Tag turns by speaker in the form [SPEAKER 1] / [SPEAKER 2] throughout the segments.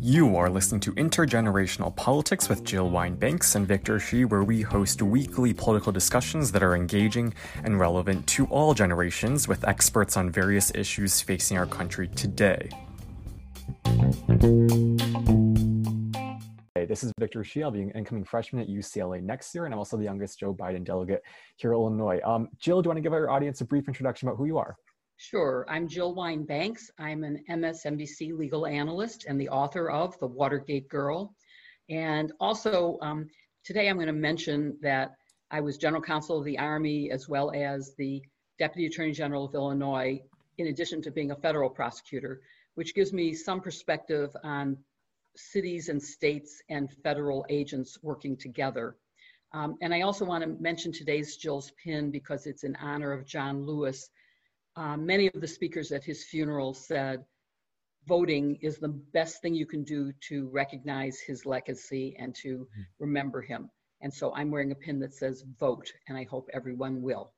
[SPEAKER 1] You are listening to Intergenerational Politics with Jill Wine-Banks and Victor Shi, where we host weekly political discussions that are engaging and relevant to all generations with experts on various issues facing our country today. Hey, this is Victor Shi. I'll be an incoming freshman at UCLA next year, and I'm also the youngest Joe Biden delegate here in Illinois. Um, Jill, do you want to give our audience a brief introduction about who you are?
[SPEAKER 2] Sure. I'm Jill Wine-Banks. I'm an MSNBC legal analyst and the author of The Watergate Girl. And also, um, today I'm going to mention that I was general counsel of the Army as well as the Deputy Attorney General of Illinois, in addition to being a federal prosecutor, which gives me some perspective on cities and states and federal agents working together. Um, and I also want to mention today's Jill's pin because it's in honor of John Lewis, uh, many of the speakers at his funeral said voting is the best thing you can do to recognize his legacy and to mm-hmm. remember him. And so I'm wearing a pin that says vote, and I hope everyone will.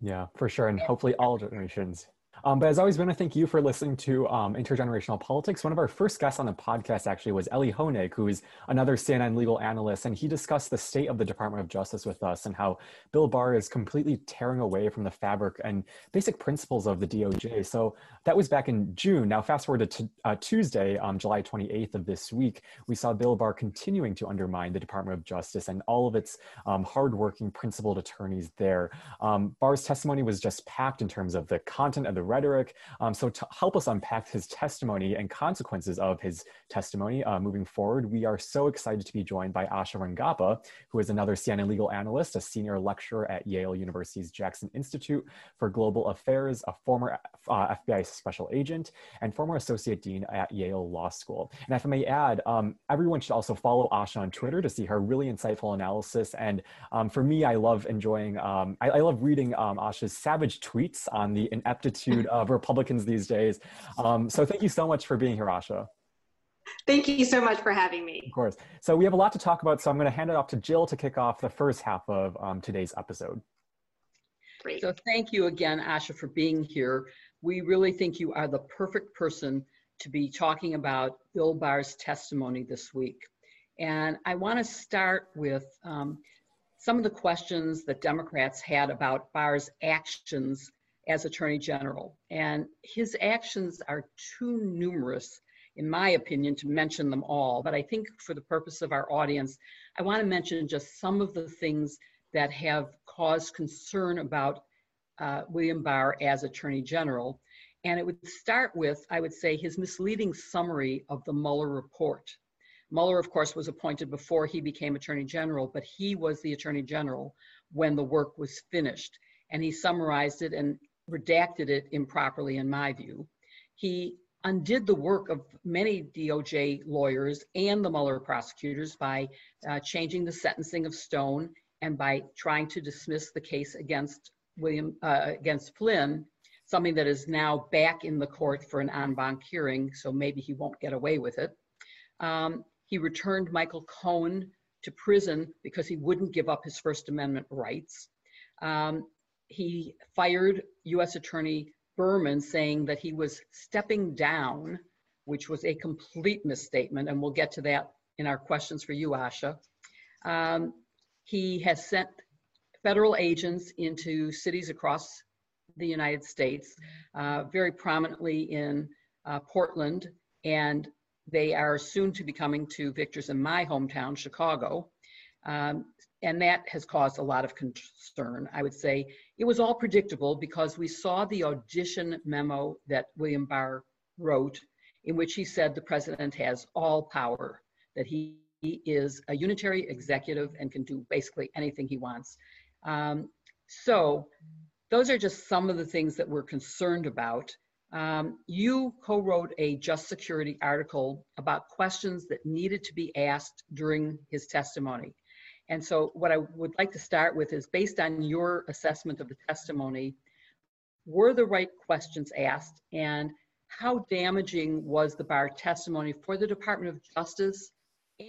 [SPEAKER 1] Yeah, for sure. And hopefully all generations. Um, but as always, want to thank you for listening to um, Intergenerational Politics. One of our first guests on the podcast actually was Elie Honig, who is another CNN legal analyst, and he discussed the state of the Department of Justice with us and how Bill Barr is completely tearing away from the fabric and basic principles of the DOJ. So that was back in June. Now, fast forward to uh, Tuesday, um, July 28th of this week, we saw Bill Barr continuing to undermine the Department of Justice and all of its um, hardworking, principled attorneys there. Um, Barr's testimony was just packed in terms of the content of the rhetoric. Um, so to help us unpack his testimony and consequences of his testimony uh, moving forward, we are so excited to be joined by Asha Rangappa, who is another CNN legal analyst, a senior lecturer at Yale University's Jackson Institute for Global Affairs, a former uh, FBI special agent, and former associate dean at Yale Law School. And if I may add, um, everyone should also follow Asha on Twitter to see her really insightful analysis. And um, for me, I love enjoying, um, I, I, love reading um, Asha's savage tweets on the ineptitude of Republicans these days. Um, so thank you so much for being here, Asha.
[SPEAKER 3] Thank you so much for having me.
[SPEAKER 1] Of course. So we have a lot to talk about, so I'm going to hand it off to Jill to kick off the first half of um, today's episode.
[SPEAKER 2] Great. So thank you again, Asha, for being here. We really think you are the perfect person to be talking about Bill Barr's testimony this week. And I want to start with um, some of the questions that Democrats had about Barr's actions as Attorney General. And his actions are too numerous, in my opinion, to mention them all. But I think for the purpose of our audience, I want to mention just some of the things that have caused concern about uh, William Barr as Attorney General. And it would start with, I would say, his misleading summary of the Mueller report. Mueller, of course, was appointed before he became Attorney General, but he was the Attorney General when the work was finished. And he summarized it and redacted it improperly, in my view. He undid the work of many DOJ lawyers and the Mueller prosecutors by uh, changing the sentencing of Stone and by trying to dismiss the case against William uh, against Flynn, something that is now back in the court for an en banc hearing. So maybe he won't get away with it. Um, he returned Michael Cohen to prison because he wouldn't give up his First Amendment rights. Um, he fired U.S. Attorney Berman saying that he was stepping down, which was a complete misstatement, and we'll get to that in our questions for you, Asha. Um, he has sent federal agents into cities across the United States, uh, very prominently in uh, Portland, and they are soon to be coming to Victor's in my hometown, Chicago. Um, and that has caused a lot of concern. I would say it was all predictable because we saw the audition memo that William Barr wrote, in which he said the president has all power, that he, he is a unitary executive and can do basically anything he wants. Um, so, those are just some of the things that we're concerned about. Um, you co wrote a Just Security article about questions that needed to be asked during his testimony. And so what I would like to start with is based on your assessment of the testimony, were the right questions asked and how damaging was the Barr testimony for the Department of Justice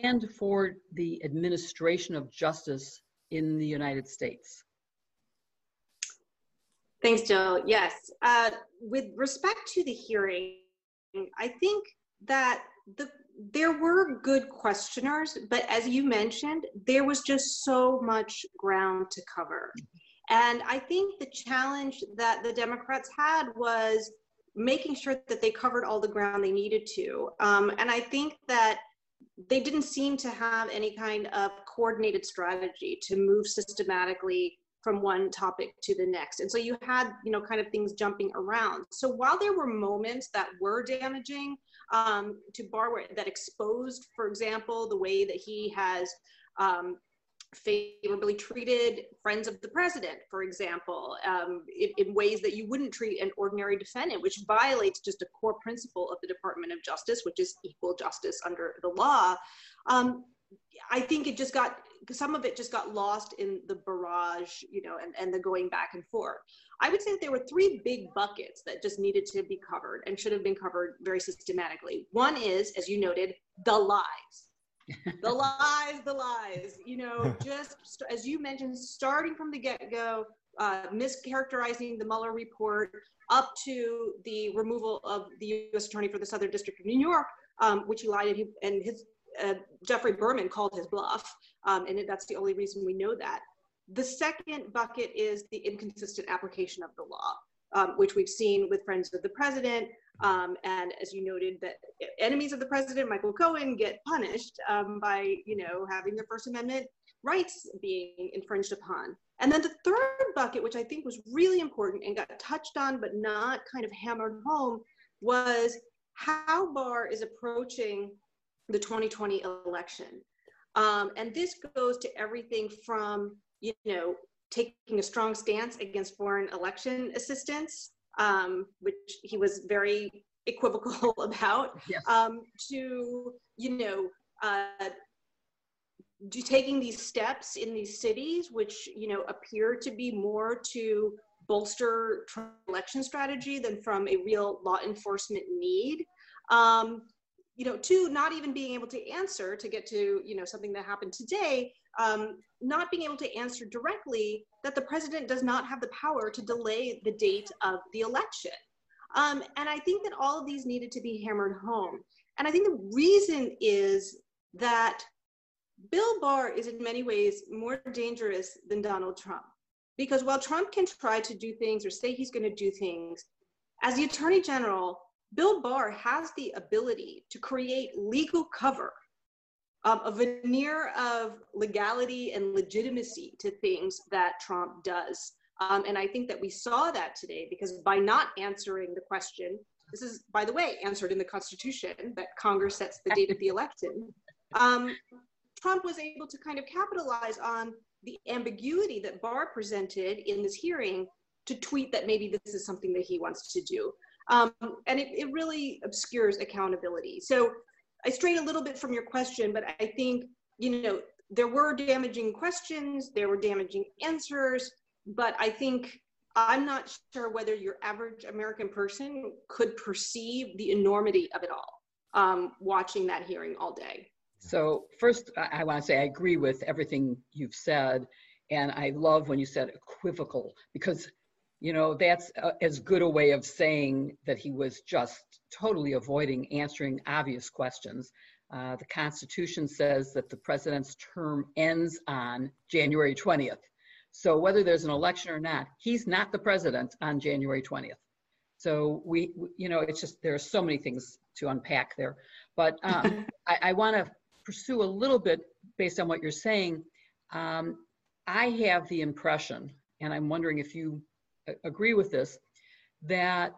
[SPEAKER 2] and for the administration of justice in the United States?
[SPEAKER 3] Thanks, Jill. Yes. Uh, with respect to the hearing, I think that the there were good questioners, but as you mentioned, there was just so much ground to cover. And I think the challenge that the Democrats had was making sure that they covered all the ground they needed to. Um, and I think that they didn't seem to have any kind of coordinated strategy to move systematically from one topic to the next. And so you had, you know, kind of things jumping around. So while there were moments that were damaging um, to Barr that exposed, for example, the way that he has um, favorably treated friends of the president, for example, um, in, in, ways that you wouldn't treat an ordinary defendant, which violates just a core principle of the Department of Justice, which is equal justice under the law. Um, I think it just got some of it just got lost in the barrage, you know, and, and the going back and forth. I would say that there were three big buckets that just needed to be covered and should have been covered very systematically. One is, as you noted, the lies. the lies, the lies, you know, just as you mentioned, starting from the get go, uh, mischaracterizing the Mueller report up to the removal of the U.S. Attorney for the Southern District of New York, um, which he lied and, his uh, Geoffrey Berman called his bluff, um, and that's the only reason we know that. The second bucket is the inconsistent application of the law, um, which we've seen with friends of the president. Um, and as you noted, that enemies of the president, Michael Cohen, get punished um, by, you know, having their First Amendment rights being infringed upon. And then the third bucket, which I think was really important and got touched on but not kind of hammered home, was how Barr is approaching the 2020 election. Um, and this goes to everything from, you know, taking a strong stance against foreign election assistance, um, which he was very equivocal about, yes. um, to, you know, uh, do taking these steps in these cities, which, you know, appear to be more to bolster election strategy than from a real law enforcement need. Um, you know, two, not even being able to answer to get to, you know, something that happened today, um, not being able to answer directly that the president does not have the power to delay the date of the election. Um, and I think that all of these needed to be hammered home. And I think the reason is that Bill Barr is in many ways more dangerous than Donald Trump. Because while Trump can try to do things or say he's going to do things, as the attorney general, Bill Barr has the ability to create legal cover, um, a veneer of legality and legitimacy to things that Trump does. Um, and I think that we saw that today because by not answering the question, this is, by the way, answered in the Constitution that Congress sets the date of the election. Um, Trump was able to kind of capitalize on the ambiguity that Barr presented in this hearing to tweet that maybe this is something that he wants to do. Um, and it, it really obscures accountability. So I strayed a little bit from your question, but I think, you know, there were damaging questions, there were damaging answers, but I think I'm not sure whether your average American person could perceive the enormity of it all um, watching that hearing all day.
[SPEAKER 2] So, first, I, I want to say I agree with everything you've said. And I love when you said equivocal because you know, that's uh, as good a way of saying that he was just totally avoiding answering obvious questions. Uh, the Constitution says that the president's term ends on January 20th. So whether there's an election or not, he's not the president on January 20th. So we, you know, it's just there are so many things to unpack there. But um, I, I want to pursue a little bit based on what you're saying. Um, I have the impression, and I'm wondering if you agree with this, that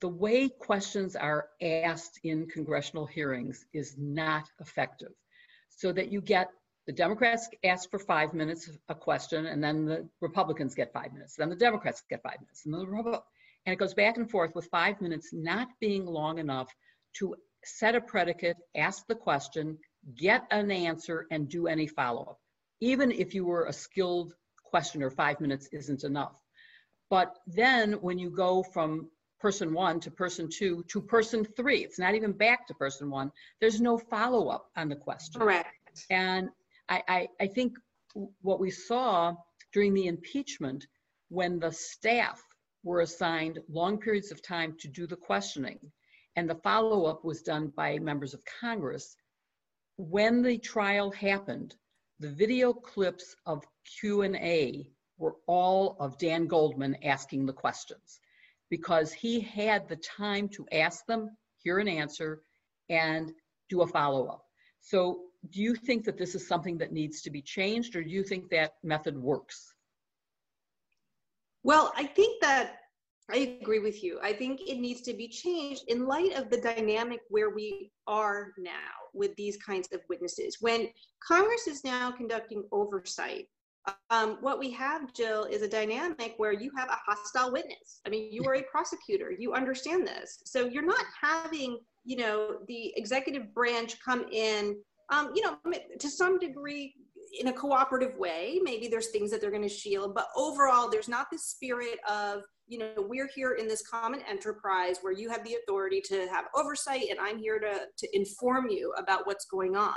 [SPEAKER 2] the way questions are asked in congressional hearings is not effective. So that you get the Democrats ask for five minutes a question, and then the Republicans get five minutes, then the Democrats get five minutes, and and it goes back and forth with five minutes not being long enough to set a predicate, ask the question, get an answer, and do any follow-up. Even if you were a skilled questioner, five minutes isn't enough. But then when you go from person one to person two to person three, it's not even back to person one, there's no follow up on the question.
[SPEAKER 3] Correct.
[SPEAKER 2] And I, I, I think what we saw during the impeachment when the staff were assigned long periods of time to do the questioning, and the follow-up was done by members of Congress. When the trial happened, the video clips of Q&A were all of Dan Goldman asking the questions because he had the time to ask them, hear an answer, and do a follow-up. So do you think that this is something that needs to be changed or do you think that method works?
[SPEAKER 3] Well, I think that I agree with you. I think it needs to be changed in light of the dynamic where we are now with these kinds of witnesses. When Congress is now conducting oversight, um, what we have, Jill, is a dynamic where you have a hostile witness. I mean, you are a prosecutor, you understand this. So you're not having, you know, the executive branch come in, um, you know, to some degree in a cooperative way. Maybe there's things that they're going to shield, but overall, there's not this spirit of, you know, we're here in this common enterprise where you have the authority to have oversight and I'm here to, to inform you about what's going on.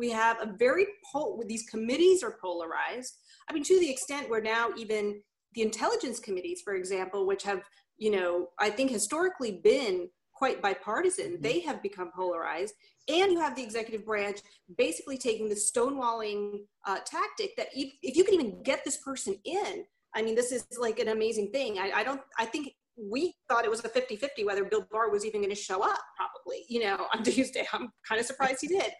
[SPEAKER 3] We have a very, pol- these committees are polarized. I mean, to the extent where now even the intelligence committees, for example, which have, you know, I think historically been quite bipartisan, mm-hmm. they have become polarized. And you have the executive branch basically taking the stonewalling uh, tactic that if, if you can even get this person in, I mean, this is like an amazing thing. I, I don't, I think we thought it was a 50 50 whether Bill Barr was even going to show up, probably, you know, on Tuesday. I'm kind of surprised he did.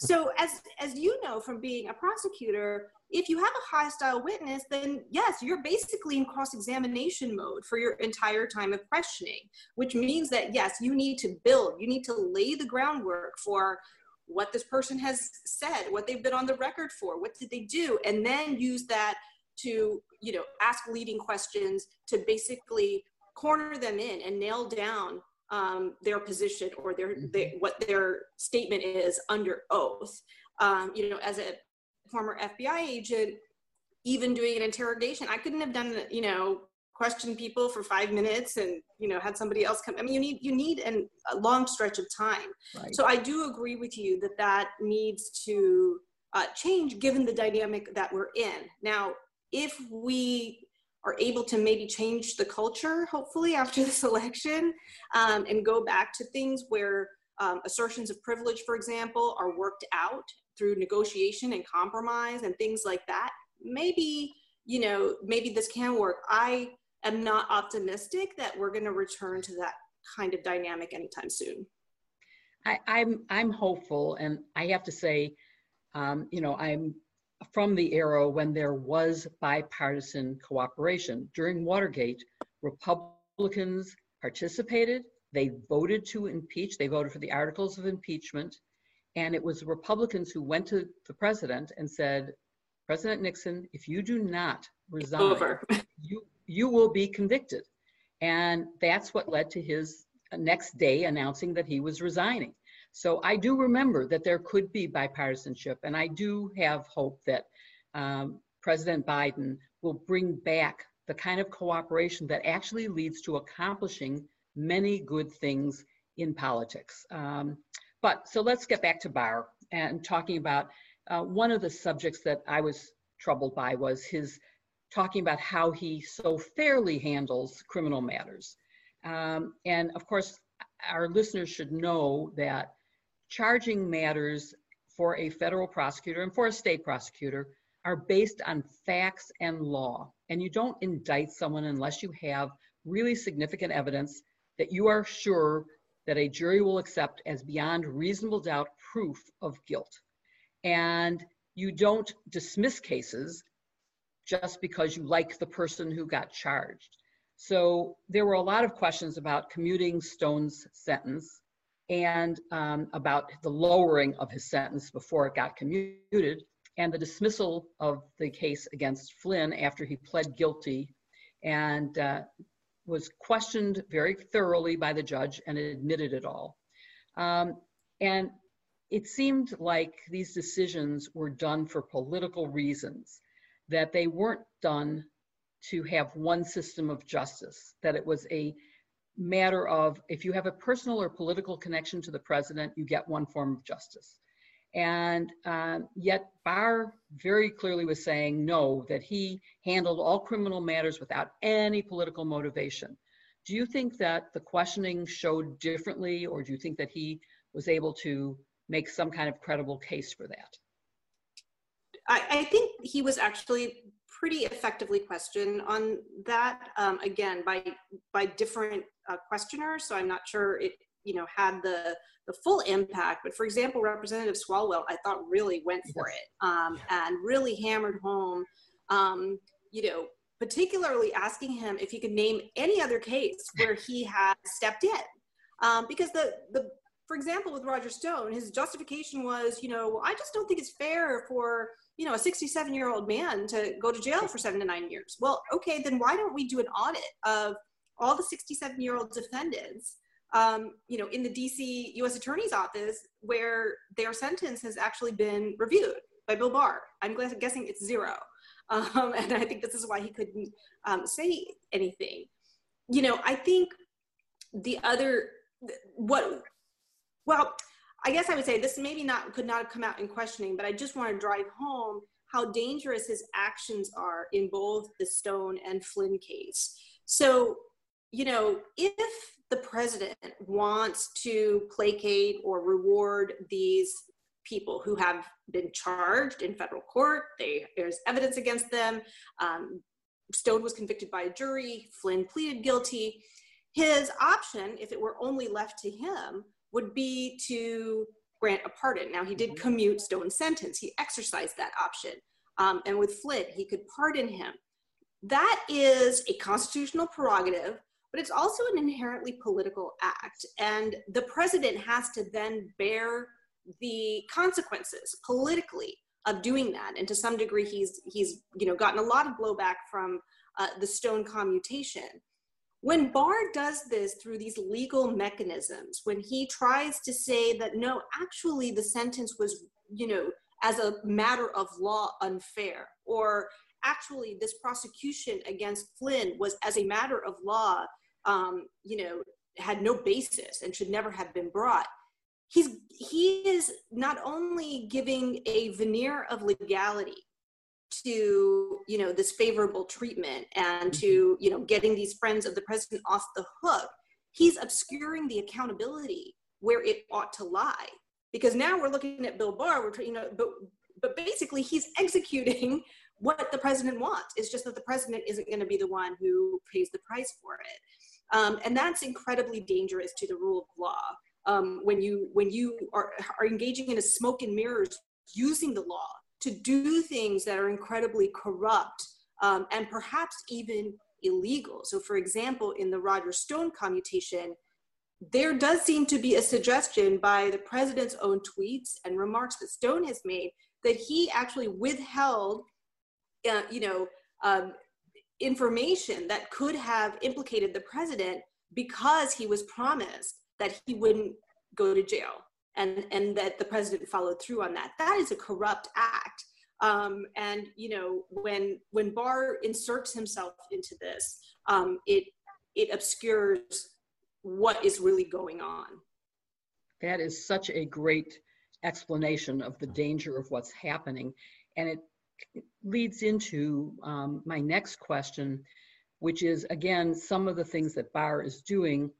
[SPEAKER 3] So, as, as you know from being a prosecutor, if you have a hostile witness, then yes, you're basically in cross examination mode for your entire time of questioning, which means that yes, you need to build, you need to lay the groundwork for what this person has said, what they've been on the record for, what did they do, and then use that to you know ask leading questions to basically corner them in and nail down um, their position or their, mm-hmm. what their statement is under oath. Um, you know, as a former FBI agent, even doing an interrogation, I couldn't have done, you know, question people for five minutes and you know had somebody else come. I mean, you need you need an, a long stretch of time. Right. So I do agree with you that that needs to uh, change given the dynamic that we're in now if we are able to maybe change the culture, hopefully, after this election, um, and go back to things where um, assertions of privilege, for example, are worked out through negotiation and compromise and things like that, maybe, you know, maybe this can work. I am not optimistic that we're going to return to that kind of dynamic anytime soon.
[SPEAKER 2] I, I'm I'm hopeful, and I have to say, um, you know, I'm from the era when there was bipartisan cooperation. During Watergate, Republicans participated, they voted to impeach, they voted for the articles of impeachment, and it was the Republicans who went to the president and said, President Nixon, if you do not resign, you, you will be convicted. And that's what led to his next day announcing that he was resigning. So I do remember that there could be bipartisanship, and I do have hope that um, President Biden will bring back the kind of cooperation that actually leads to accomplishing many good things in politics. Um, but so let's get back to Barr and talking about uh, one of the subjects that I was troubled by was his talking about how he so fairly handles criminal matters. Um, and of course, our listeners should know that charging matters for a federal prosecutor and for a state prosecutor are based on facts and law. And you don't indict someone unless you have really significant evidence that you are sure that a jury will accept as beyond reasonable doubt proof of guilt. And you don't dismiss cases just because you like the person who got charged. So there were a lot of questions about commuting Stone's sentence and um, about the lowering of his sentence before it got commuted, and the dismissal of the case against Flynn after he pled guilty and uh, was questioned very thoroughly by the judge and admitted it all. Um, and it seemed like these decisions were done for political reasons, that they weren't done to have one system of justice, that it was a matter of if you have a personal or political connection to the president, you get one form of justice. And uh, yet, Barr very clearly was saying no, that he handled all criminal matters without any political motivation. Do you think that the questioning showed differently, or do you think that he was able to make some kind of credible case for that?
[SPEAKER 3] I, I think he was actually pretty effectively questioned on that. Um, again, by by different uh, so I'm not sure it you know had the the full impact. But for example, Representative Swalwell, I thought really went for it um, and really hammered home, um, you know, particularly asking him if he could name any other case where he had stepped in. Um, because the, the, for example, with Roger Stone, his justification was, you know, I just don't think it's fair for, you know, a 67 year old man to go to jail for seven to nine years. Well, okay, then why don't we do an audit of all the 67 year old defendants um, you know, in the DC U.S. Attorney's Office, where their sentence has actually been reviewed by Bill Barr. I'm guessing it's zero, um, and I think this is why he couldn't um, say anything. You know, I think the other what, well, I guess I would say this maybe not could not have come out in questioning, but I just want to drive home how dangerous his actions are in both the Stone and Flynn case. So, you know, if the president wants to placate or reward these people who have been charged in federal court. They, there's evidence against them. Um, Stone was convicted by a jury. Flynn pleaded guilty. His option, if it were only left to him, would be to grant a pardon. Now, he did mm-hmm. commute Stone's sentence. He exercised that option. Um, and with Flynn, he could pardon him. That is a constitutional prerogative but it's also an inherently political act. And the president has to then bear the consequences politically of doing that. And to some degree, he's, he's you know, gotten a lot of blowback from uh, the Stone commutation. When Barr does this through these legal mechanisms, when he tries to say that no, actually the sentence was, you know, as a matter of law unfair, or actually this prosecution against Flynn was as a matter of law um, you know, had no basis and should never have been brought. He's he is not only giving a veneer of legality to you know this favorable treatment and to mm-hmm. you know getting these friends of the president off the hook he's obscuring the accountability where it ought to lie because now we're looking at bill barr we're you know but but basically he's executing what the president wants it's just that the president isn't going to be the one who pays the price for it um, and that's incredibly dangerous to the rule of law. Um, when you when you are, are engaging in a smoke and mirrors using the law to do things that are incredibly corrupt um, and perhaps even illegal. So, for example, in the Roger Stone commutation, there does seem to be a suggestion by the president's own tweets and remarks that Stone has made that he actually withheld, uh, you know, um, information that could have implicated the president because he was promised that he wouldn't go to jail and and that the president followed through on that. That is a corrupt act. Um, and you know when when barr inserts himself into this um, it it obscures what is really going on.
[SPEAKER 2] That is such a great explanation of the danger of what's happening. And it leads into um, my next question, which is again, some of the things that Barr is doing.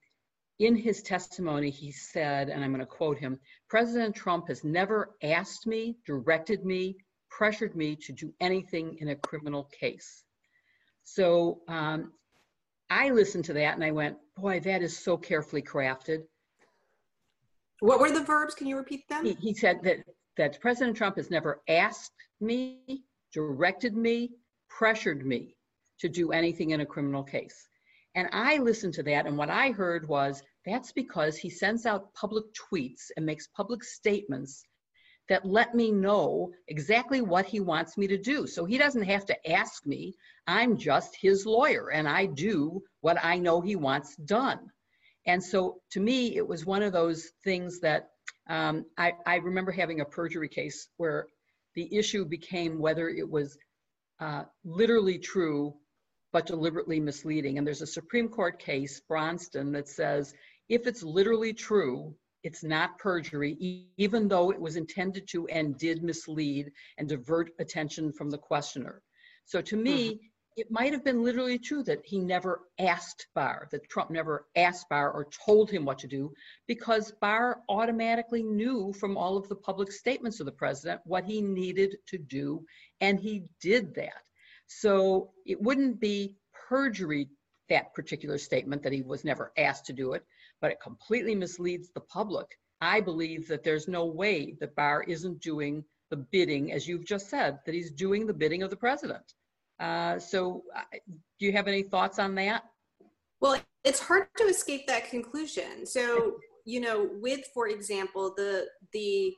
[SPEAKER 2] In his testimony, he said, and I'm going to quote him President Trump has never asked me, directed me, pressured me to do anything in a criminal case. So um, I listened to that and I went, boy, that is so carefully crafted.
[SPEAKER 3] What were the verbs? Can you repeat them?
[SPEAKER 2] He, he said that, that President Trump has never asked me, directed me, pressured me to do anything in a criminal case. And I listened to that, and what I heard was that's because he sends out public tweets and makes public statements that let me know exactly what he wants me to do. So he doesn't have to ask me. I'm just his lawyer, and I do what I know he wants done. And so to me, it was one of those things that um, I, I remember having a perjury case where the issue became whether it was uh, literally true but deliberately misleading. And there's a Supreme Court case, Bronston, that says if it's literally true, it's not perjury, even though it was intended to and did mislead and divert attention from the questioner. So to me, mm-hmm. It might have been literally true that he never asked Barr, that Trump never asked Barr or told him what to do, because Barr automatically knew from all of the public statements of the president what he needed to do, and he did that. So it wouldn't be perjury, that particular statement that he was never asked to do it but it completely misleads the public. I believe that there's no way that Barr isn't doing the bidding, as you've just said, that he's doing the bidding of the president. Uh, so, do you have any thoughts on that?
[SPEAKER 3] Well, it's hard to escape that conclusion. So, you know, with, for example, the the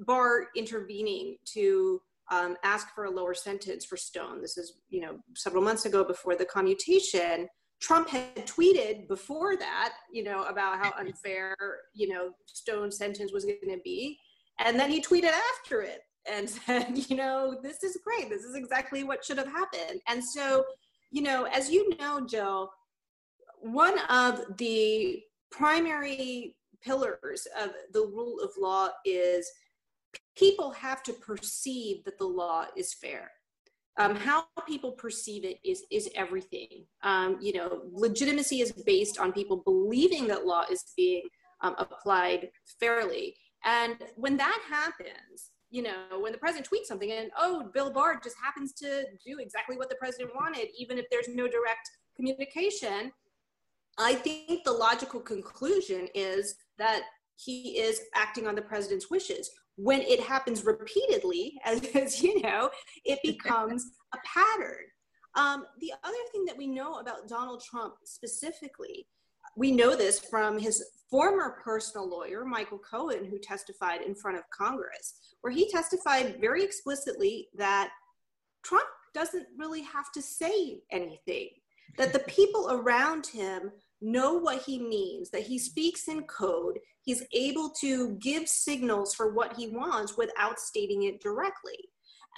[SPEAKER 3] Barr intervening to um, ask for a lower sentence for Stone. This is, you know, several months ago before the commutation. Trump had tweeted before that, you know, about how unfair, you know, Stone's sentence was going to be. And then he tweeted after it and said, you know, this is great. This is exactly what should have happened. And so, you know, as you know, Jill, one of the primary pillars of the rule of law is people have to perceive that the law is fair um, how people perceive it is is everything. Um, you know, legitimacy is based on people believing that law is being um, applied fairly, and when that happens, you know, when the president tweets something and oh, Bill Barr just happens to do exactly what the president wanted, even if there's no direct communication. I think the logical conclusion is that he is acting on the president's wishes when it happens repeatedly, as, as you know, it becomes a pattern. Um, the other thing that we know about Donald Trump specifically, we know this from his former personal lawyer, Michael Cohen, who testified in front of Congress, where he testified very explicitly that Trump doesn't really have to say anything, that the people around him know what he means, that he speaks in code, he's able to give signals for what he wants without stating it directly.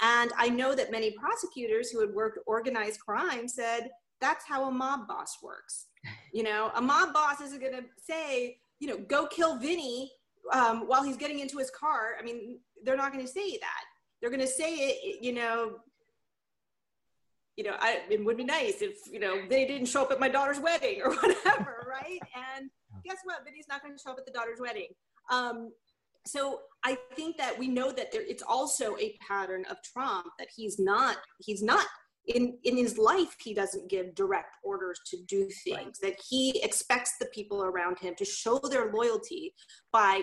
[SPEAKER 3] And I know that many prosecutors who had worked organized crime said that's how a mob boss works. You know, a mob boss isn't going to say, you know, go kill Vinny um, while he's getting into his car. I mean, they're not going to say that. They're going to say it, you know, you know, I, it would be nice if, you know, they didn't show up at my daughter's wedding or whatever, right? And guess what? Vinny's not going to show up at the daughter's wedding. Um, so I think that we know that there, it's also a pattern of Trump that he's not, he's not in, in his life, he doesn't give direct orders to do things, right. that he expects the people around him to show their loyalty by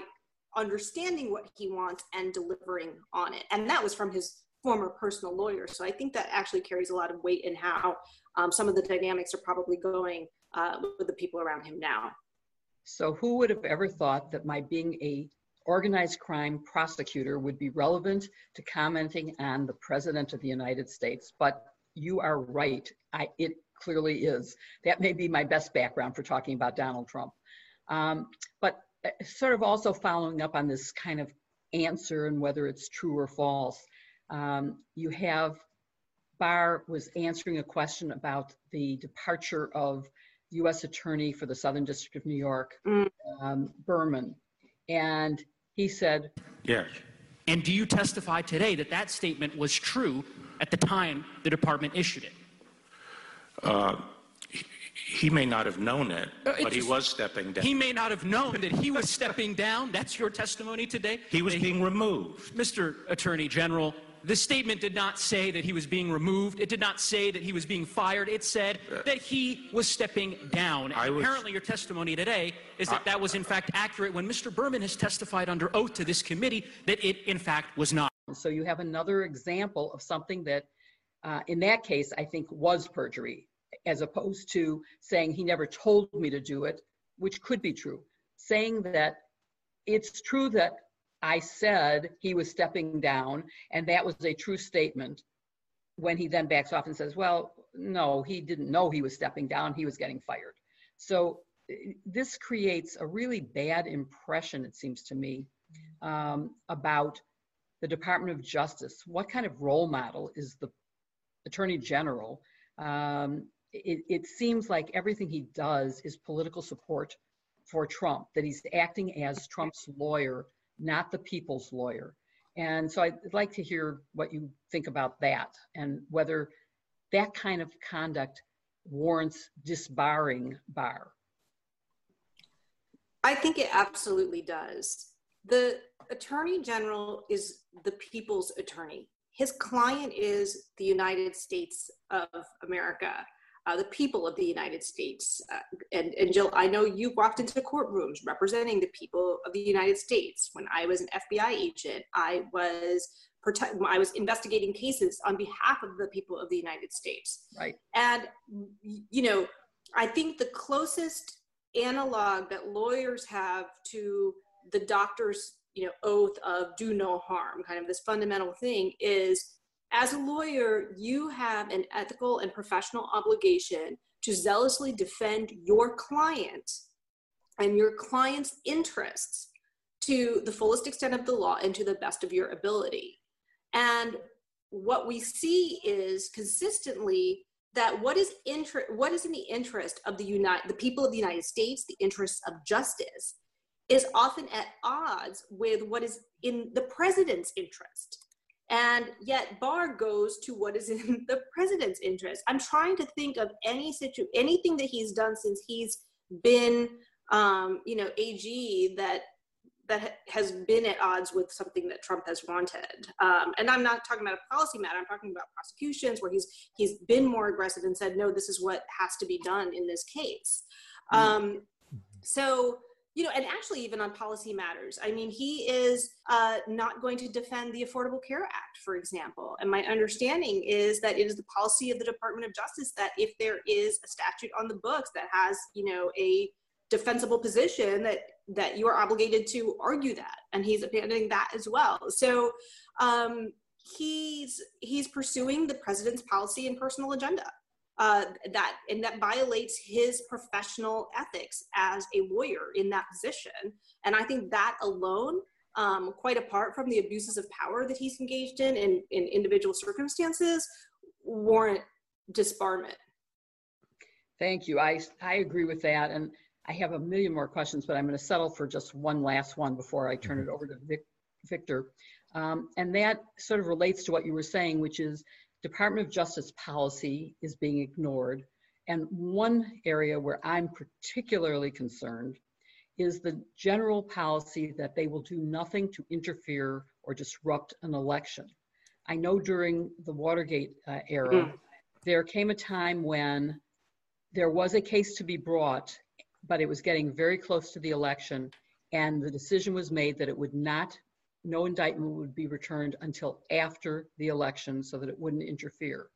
[SPEAKER 3] understanding what he wants and delivering on it. And that was from his former personal lawyer. So I think that actually carries a lot of weight in how um, some of the dynamics are probably going uh, with the people around him now.
[SPEAKER 2] So who would have ever thought that my being a organized crime prosecutor would be relevant to commenting on the president of the United States? But you are right. I, it clearly is. That may be my best background for talking about Donald Trump. Um, but uh, sort of also following up on this kind of answer and whether it's true or false um, you have Barr was answering a question about the departure of U.S. Attorney for the Southern District of New York, mm. um, Berman, and he said,
[SPEAKER 4] "Yes."
[SPEAKER 5] And do you testify today that that statement was true at the time the department issued it?
[SPEAKER 4] Uh, he may not have known it, uh, but he was stepping down.
[SPEAKER 5] He may not have known that he was stepping down. That's your testimony today?
[SPEAKER 4] He was being removed.
[SPEAKER 5] Mr. Attorney General, the statement did not say that he was being removed. It did not say that he was being fired. It said uh, that he was stepping down. Was, apparently, your testimony today is that I, that was in fact accurate when Mr. Berman has testified under oath to this committee that it in fact was not.
[SPEAKER 2] So you have another example of something that, uh, in that case, I think was perjury, as opposed to saying he never told me to do it, which could be true. Saying that it's true that I said he was stepping down, and that was a true statement. When he then backs off and says, Well, no, he didn't know he was stepping down, he was getting fired. So this creates a really bad impression, it seems to me, um, about the Department of Justice. What kind of role model is the Attorney General? Um, it, it seems like everything he does is political support for Trump, that he's acting as Trump's lawyer, not the people's lawyer. And so I'd like to hear what you think about that and whether that kind of conduct warrants disbarring Barr.
[SPEAKER 3] I think it absolutely does. The attorney general is the people's attorney. His client is the United States of America uh, the people of the United States. Uh, and, and Jill, I know you walked into courtrooms representing the people of the United States. When I was an FBI agent, I was I was investigating cases on behalf of the people of the United States.
[SPEAKER 2] Right.
[SPEAKER 3] And you know, I think the closest analog that lawyers have to the doctor's you know oath of do no harm, kind of this fundamental thing, is as a lawyer, you have an ethical and professional obligation to zealously defend your client and your client's interests to the fullest extent of the law and to the best of your ability. And what we see is consistently that what is inter- what is in the interest of the United the people of the United States, the interests of justice, is often at odds with what is in the president's interest. And yet Barr goes to what is in the president's interest. I'm trying to think of any situ anything that he's done since he's been um, you know, AG that that has been at odds with something that Trump has wanted. Um, and I'm not talking about a policy matter. I'm talking about prosecutions where he's he's been more aggressive and said, no, this is what has to be done in this case. Mm-hmm. Um, so you know, and actually even on policy matters. I mean, he is uh, not going to defend the Affordable Care Act, for example. And my understanding is that it is the policy of the Department of Justice that if there is a statute on the books that has, you know, a defensible position that that you are obligated to argue that, and he's abandoning that as well. So um, he's he's pursuing the president's policy and personal agenda uh, that and that violates his professional ethics as a lawyer in that position. And I think that alone, um, quite apart from the abuses of power that he's engaged in in, in individual circumstances, warrant disbarment.
[SPEAKER 2] Thank you. I I agree with that, and I have a million more questions, but I'm going to settle for just one last one before I turn it mm-hmm. over to Vic, Victor. Um, and that sort of relates to what you were saying, which is Department of Justice policy is being ignored. And one area where I'm particularly concerned is the general policy that they will do nothing to interfere or disrupt an election. I know during the Watergate uh, era, mm. there came a time when there was a case to be brought, but it was getting very close to the election, and the decision was made that it would not no indictment would be returned until after the election so that it wouldn't interfere.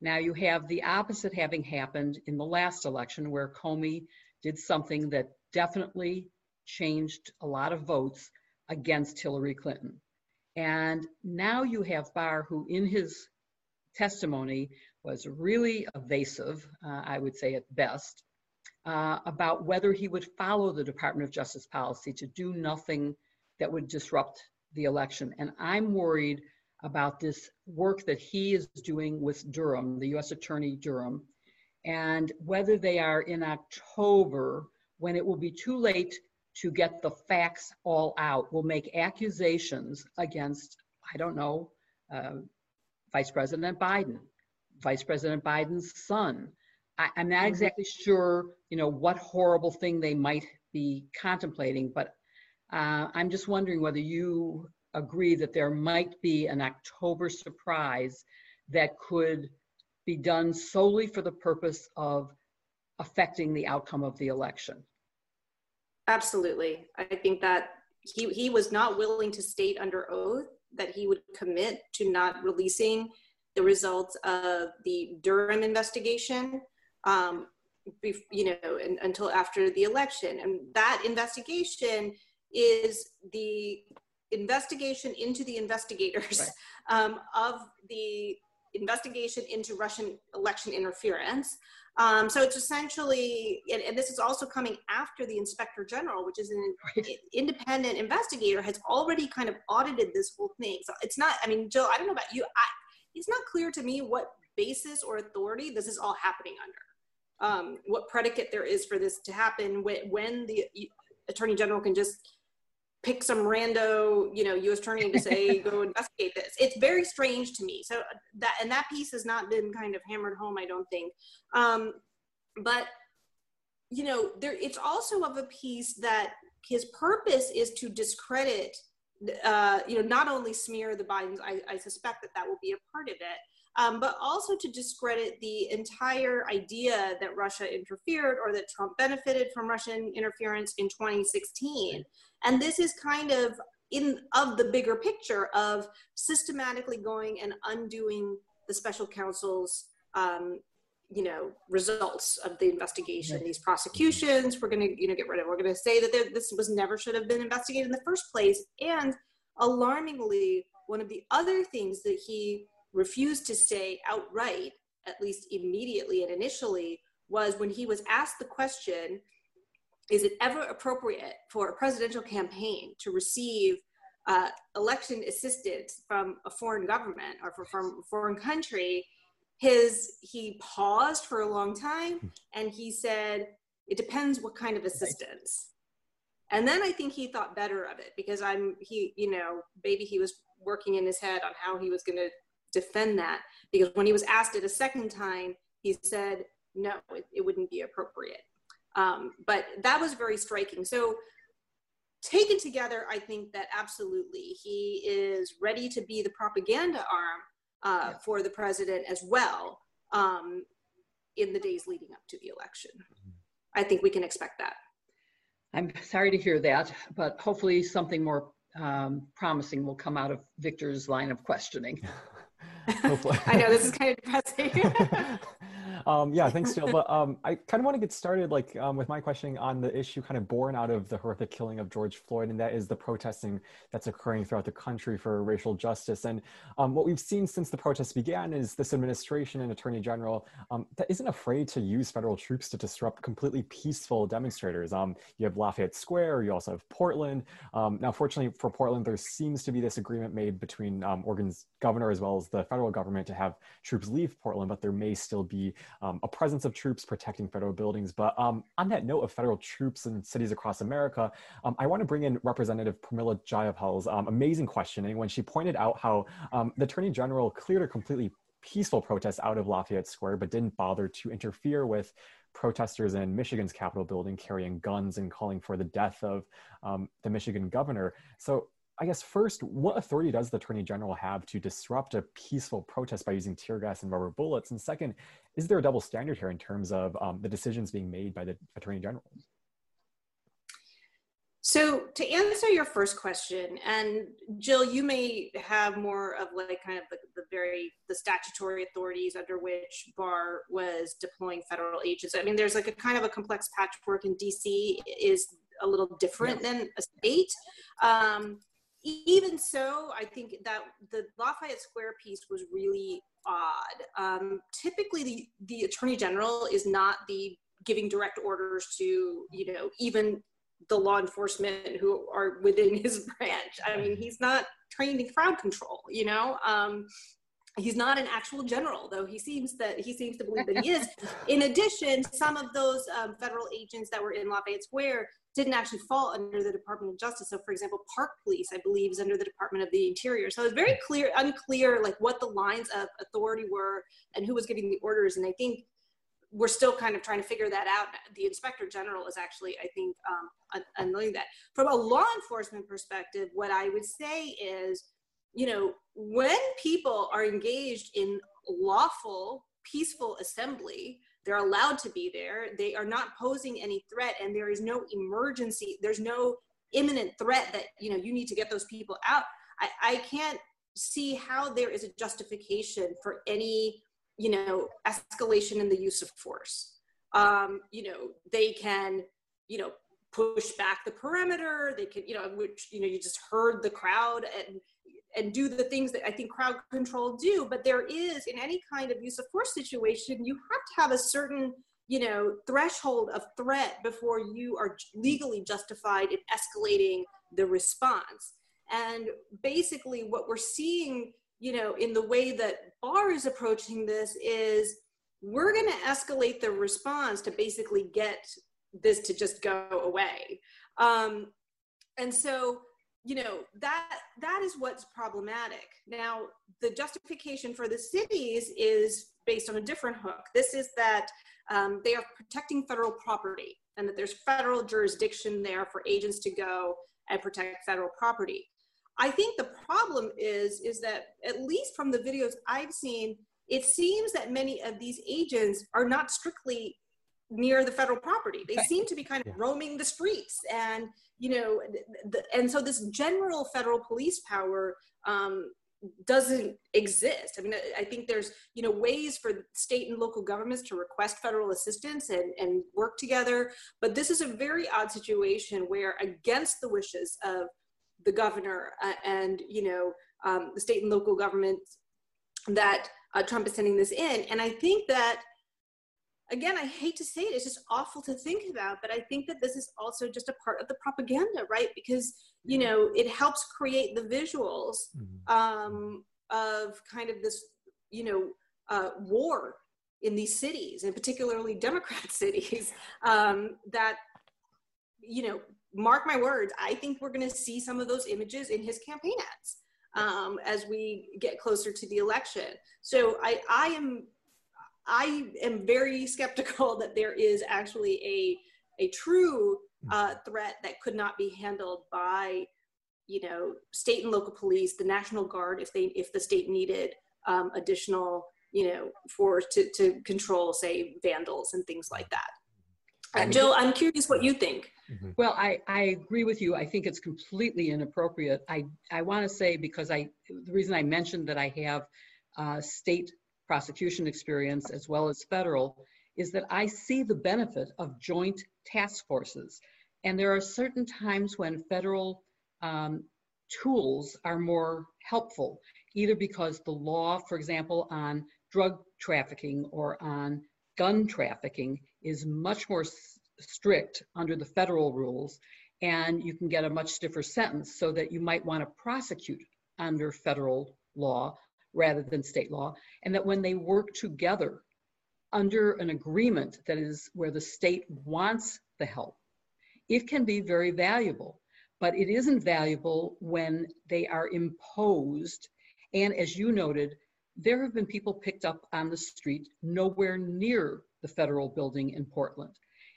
[SPEAKER 2] Now you have the opposite having happened in the last election where Comey did something that definitely changed a lot of votes against Hillary Clinton. And now you have Barr, who in his testimony was really evasive, uh, I would say at best, uh, about whether he would follow the Department of Justice policy to do nothing that would disrupt the election. And I'm worried about this work that he is doing with Durham, the US Attorney Durham, and whether they are in October when it will be too late to get the facts all out, will make accusations against, I don't know, uh, Vice President Biden, Vice President Biden's son. I, am not mm-hmm. exactly sure, you know, what horrible thing they might be contemplating, but uh, I'm just wondering whether you agree that there might be an October surprise that could be done solely for the purpose of affecting the outcome of the election.
[SPEAKER 3] Absolutely. I think that he, he was not willing to state under oath that he would commit to not releasing the results of the Durham investigation, um, you know, in, until after the election. And that investigation is the investigation into the investigators right. um, of the investigation into Russian election interference. Um, so it's essentially, and, and, this is also coming after the inspector general, which is an right. independent investigator, has already kind of audited this whole thing. So it's not, I mean, Jill, I don't know about you. I, it's not clear to me what basis or authority this is all happening under. um, what predicate there is for this to happen when, when the attorney general can just pick some rando, you know, U.S. attorney to say go investigate this. It's very strange to me. So that and that piece has not been kind of hammered home, I don't think. Um, but you know, there it's also of a piece that his purpose is to discredit, uh, you know, not only smear the Bidens. I, I suspect that that will be a part of it um, but also to discredit the entire idea that Russia interfered or that Trump benefited from Russian interference in 2016. And this is kind of in of the bigger picture of systematically going and undoing the special counsel's um, you know results of the investigation these prosecutions we're going to you know get rid of we're going to say that this was never should have been investigated in the first place. And alarmingly one of the other things that he refused to say outright, at least immediately and initially, was when he was asked the question Is it ever appropriate for a presidential campaign to receive uh, election assistance from a foreign government or from a foreign country? His he paused for a long time and he said, It depends what kind of assistance. And then I think he thought better of it because I'm he, you know, maybe he was working in his head on how he was going to defend that because when he was asked it a second time, he said, no, it, it wouldn't be appropriate. Um, but that was very striking. So, taken together, I think that absolutely he is ready to be the propaganda arm uh, yeah. for the president as well um, in the days leading up to the election. I think we can expect that.
[SPEAKER 2] I'm sorry to hear that, but hopefully something more um, promising will come out of Victor's line of questioning.
[SPEAKER 3] I know this is kind of depressing.
[SPEAKER 1] um, yeah, thanks, Jill. But um, I kind of want to get started, like, um, with my questioning on the issue kind of born out of the horrific killing of George Floyd, and that is the protesting that's occurring throughout the country for racial justice. And um, what we've seen since the protests began is this administration and Attorney General um, that isn't afraid to use federal troops to disrupt completely peaceful demonstrators. Um, you have Lafayette Square, you also have Portland. now, fortunately for Portland, there seems to be this agreement made between Oregon's governor as well as the federal government to have troops leave Portland, but there may still be um, a presence of troops protecting federal buildings. But um, on that note of federal troops in cities across America, um, I want to bring in Representative Pramila Jayapal's um, amazing questioning when she pointed out how um, the Attorney General cleared a completely peaceful protest out of Lafayette Square, but didn't bother to interfere with protesters in Michigan's Capitol building carrying guns and calling for the death of um, the Michigan governor. So I guess first, what authority does the Attorney General have to disrupt a peaceful protest by using tear gas and rubber bullets? And second, is there a double standard here in terms of um, the decisions being made by the Attorney General?
[SPEAKER 3] So to answer your first question, and Jill, you may have more of like kind of the, the, very the statutory authorities under which Barr was deploying federal agents. I mean, there's like a kind of a complex patchwork in DC is a little different than a state. Um, even so, I think that the Lafayette Square piece was really odd. Um, typically, the, the attorney general is not the giving direct orders to, you know, even the law enforcement who are within his branch. I mean, he's not trained in crowd control, you know. Um, he's not an actual general though he seems that he seems to believe that he is in addition some of those um, federal agents that were in lafayette square didn't actually fall under the Department of Justice. So, for example, Park Police, I believe, is under the Department of the Interior. So it's very clear, unclear, like what the lines of authority were and who was giving the orders. And I think we're still kind of trying to figure that out. The Inspector General is actually, I think, um, unknowing that. From a law enforcement perspective, what I would say is, you know, when people are engaged in lawful, peaceful assembly, they're allowed to be there. They are not posing any threat, and there is no emergency. There's no imminent threat that you know you need to get those people out. I, I can't see how there is a justification for any you know escalation in the use of force. Um, you know they can you know push back the perimeter. They can you know which you know you just heard the crowd and and do the things that I think crowd control do. But there is, in any kind of use of force situation, you have to have a certain, you know, threshold of threat before you are legally justified in escalating the response. And basically, what we're seeing, you know, in the way that Barr is approaching this is we're going to escalate the response to basically get this to just go away. Um, and so, you know, that that is what's problematic. Now, the justification for the cities is based on a different hook. This is that um, they are protecting federal property and that there's federal jurisdiction there for agents to go and protect federal property. I think the problem is is that at least from the videos I've seen, it seems that many of these agents are not strictly near the federal property. They seem to be kind of roaming the streets, and you know, the, and so this general federal police power um, doesn't exist. I mean, I think there's you know ways for state and local governments to request federal assistance and, and work together, but this is a very odd situation where, against the wishes of the governor uh, and you know um, the state and local governments, that uh, Trump is sending this in, and I think that again, I hate to say it, it's just awful to think about, but I think that this is also just a part of the propaganda, right? Because, you know, it helps create the visuals mm-hmm. um, of kind of this, you know, uh, war in these cities, and particularly Democrat cities, um, that, you know, mark my words, I think we're going to see some of those images in his campaign ads. Um, as we get closer to the election. So I, I am I am very skeptical that there is actually a, a true uh, threat that could not be handled by, you know, state and local police, the National Guard, if they if the state needed um, additional, you know, force to, to control, say, vandals and things like that. Uh, Jill, I'm curious what you think.
[SPEAKER 2] Mm-hmm. Well, I, I agree with you. I think it's completely inappropriate. I, I want to say because I the reason I mentioned that I have uh, state prosecution experience as well as federal is that I see the benefit of joint task forces. And there are certain times when federal um, tools are more helpful, either because the law, for example, on drug trafficking or on gun trafficking is much more strict under the federal rules, and you can get a much stiffer sentence so that you might want to prosecute under federal law rather than state law, and that when they work together under an agreement that is where the state wants the help, it can be very valuable. But it isn't valuable when they are imposed. And as you noted, there have been people picked up on the street nowhere near the federal building in Portland.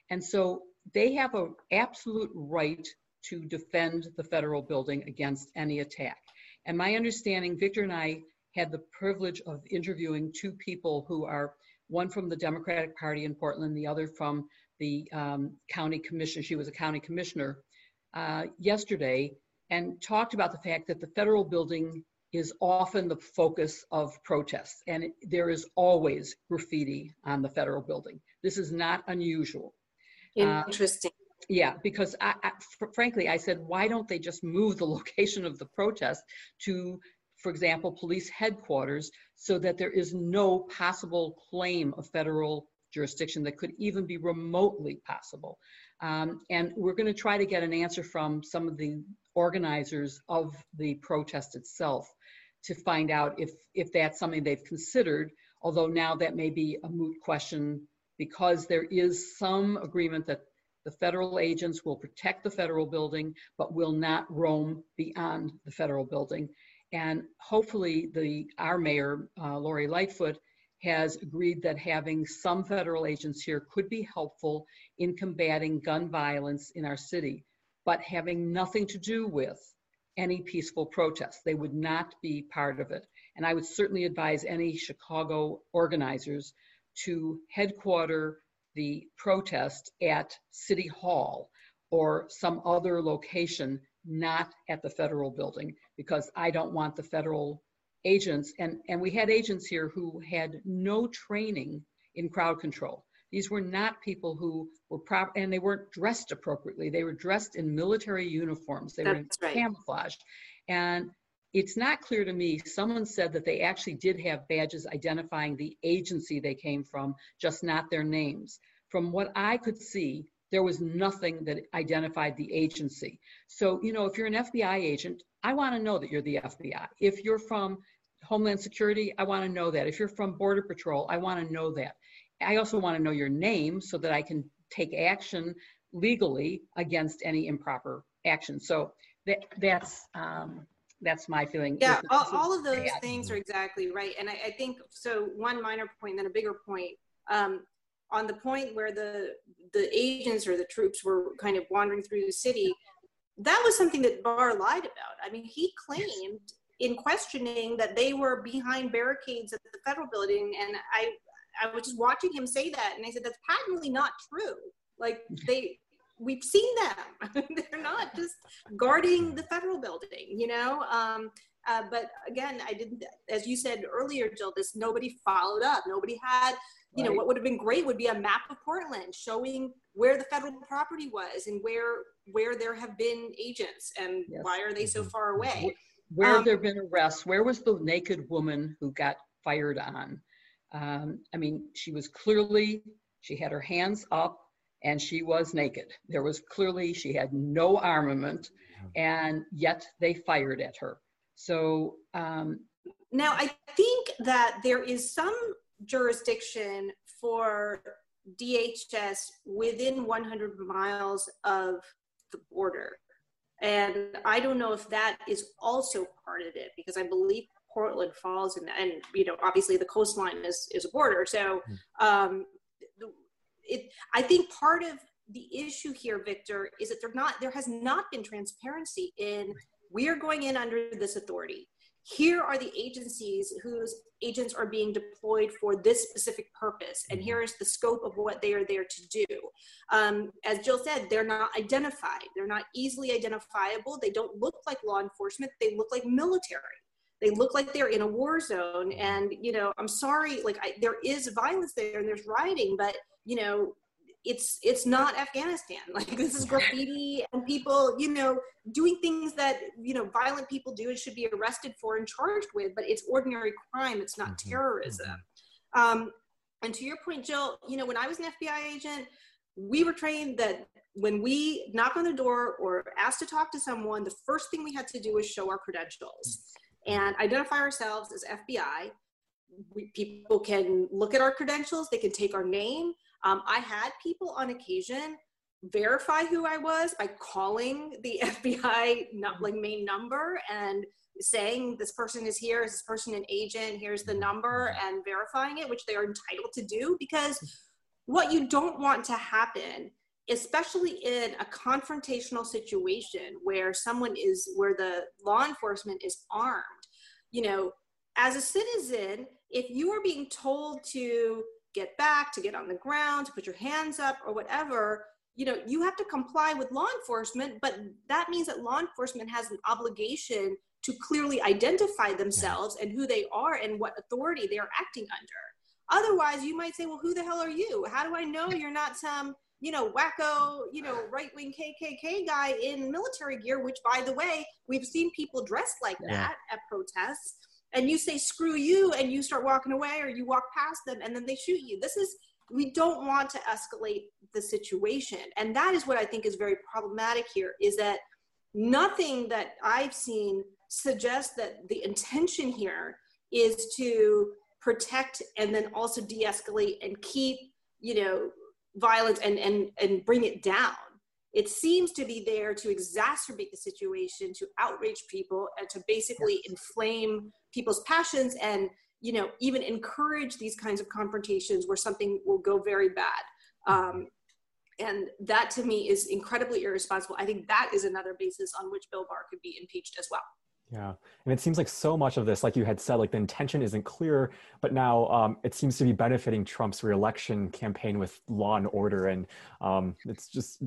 [SPEAKER 2] And so they have an absolute right to defend the federal building against any attack. And my understanding, Victor and I had the privilege of interviewing two people who are one from the Democratic Party in Portland, the other from the um, county commission. She was a county commissioner uh, yesterday and talked about the fact that the federal building is often the focus of protests, and it, there is always graffiti on the federal building. This is not unusual.
[SPEAKER 3] Interesting.
[SPEAKER 2] Uh, yeah, because I, I, fr- frankly, I said, why don't they just move the location of the protest to for example, police headquarters, so that there is no possible claim of federal jurisdiction that could even be remotely possible. Um, and we're going to try to get an answer from some of the organizers of the protest itself to find out if, if that's something they've considered, although now that may be a moot question because there is some agreement that the federal agents will protect the federal building, but will not roam beyond the federal building. And hopefully the, our mayor, uh, Lori Lightfoot, has agreed that having some federal agents here could be helpful in combating gun violence in our city, but having nothing to do with any peaceful protests. They would not be part of it. And I would certainly advise any Chicago organizers to headquarter the protest at City Hall or some other location not at the federal building because I don't want the federal agents. And and we had agents here who had no training in crowd control. These were not people who were proper and they weren't dressed appropriately. They were dressed in military uniforms. They That's were in right. camouflage and it's not clear to me someone said that they actually did have badges identifying the agency they came from just not their names. From what i could see there was nothing that identified the agency. So, you know, if you're an FBI agent, I want to know that you're the FBI. If you're from Homeland Security, I want to know that. If you're from Border Patrol, I want to know that. I also want to know your name so that I can take action legally against any improper action. So that, that's um, that's my feeling.
[SPEAKER 3] Yeah, all, all, of those bad. things are exactly right. And I, I, think so. One minor point, then a bigger point. Um, on the point where the the agents or the troops were kind of wandering through the city, that was something that Barr lied about. I mean, he claimed in questioning that they were behind barricades at the federal building, and I I was just watching him say that, and I said that's patently not true. Like they we've seen them. They're not just guarding the federal building, you know. Um, uh, but again, I didn't, as you said earlier, Jill. This nobody followed up. Nobody had, you right. know, what would have been great would be a map of Portland showing where the federal property was and where where there have been agents and yes. why are they so mm-hmm. far away.
[SPEAKER 2] Where um, have there been arrests? Where was the naked woman who got fired on? Um, I mean, she was clearly she had her hands up and she was naked. There was clearly, she had no armament, and yet they fired at her. So, um,
[SPEAKER 3] now I think that there is some jurisdiction for DHS within 100 miles of the border. And I don't know if that is also part of it because I believe Portland falls in that. And, you know, obviously the coastline is, is a border. So hmm. um, it, I think part of the issue here, Victor, is that there not there has not been transparency in we are going in under this authority. Here are the agencies whose agents are being deployed for this specific purpose, and here is the scope of what they are there to do. Um, as Jill said, they're not identified. They're not easily identifiable. They don't look like law enforcement. They look like military they look like they're in a war zone and you know i'm sorry like I, there is violence there and there's rioting but you know it's it's not afghanistan. Like this is graffiti and people you know doing things that you know violent people do and should be arrested for and charged with but it's ordinary crime. It's not mm-hmm. terrorism. Mm-hmm. um, and to your point jill you know when i was an fbi agent we were trained that when we knock on the door or ask to talk to someone the first thing we had to do was show our credentials and identify ourselves as fbi we, people can look at our credentials. They can take our name um, I had people on occasion verify who I was by calling the FBI not, mm-hmm. like main number and saying this person is here, is this person an agent, here's the mm-hmm. number, mm-hmm. and verifying it, which they are entitled to do because what you don't want to happen especially in a confrontational situation where someone is where the law enforcement is armed you know as a citizen if you are being told to get back, to get on the ground, to put your hands up or whatever, you know, you have to comply with law enforcement, but that means that law enforcement has an obligation to clearly identify themselves and who they are and what authority they are acting under. Otherwise, you might say, well, who the hell are you? How do I know you're not some, you know, wacko, you know, right wing KKK guy in military gear, which, by the way, we've seen people dressed like that yeah. at protests and you say screw you and you start walking away or you walk past them and then they shoot you. This is we don't want to escalate the situation. And that is what i think is very problematic here is that nothing that i've seen suggests that the intention here is to protect and then also de-escalate and keep you know violence and and and bring it down. It seems to be there to exacerbate the situation to outrage people and to basically inflame people's passions and you know even encourage these kinds of confrontations where something will go very bad. Um, and that to me is incredibly irresponsible. I think that is another basis on which bill barr could be impeached as well
[SPEAKER 1] yeah. And it seems like so much of this, like you had said, like the intention isn't clear, but now um, it seems to be benefiting Trump's reelection campaign with law and order. And um, it's just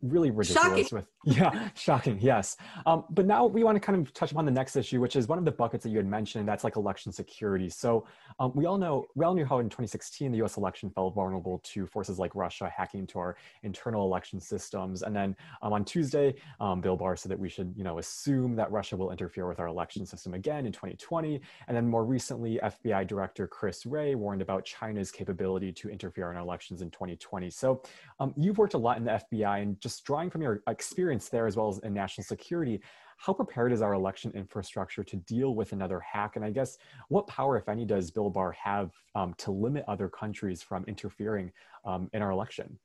[SPEAKER 1] really ridiculous.
[SPEAKER 3] Shocking.
[SPEAKER 1] With, yeah, shocking. Yes. Um, but now we want to kind of touch upon the next issue, which is one of the buckets that you had mentioned. and That's like election security. So um, we all know, we all knew how in 2016, the US election fell vulnerable to forces like Russia hacking into our internal election systems. And then um, on Tuesday, um, Bill Barr said that we should, you know, assume that Russia will interfere with our election system again in 2020. And then more recently, FBI Director Chris Wray warned about China's capability to interfere in elections in 2020. So um, you've worked a lot in the FBI and just drawing from your experience there as well as in national security, how prepared is our election infrastructure to deal with another hack? And I guess what power, if any, does Bill Barr have um, to limit other countries from interfering um, in our election?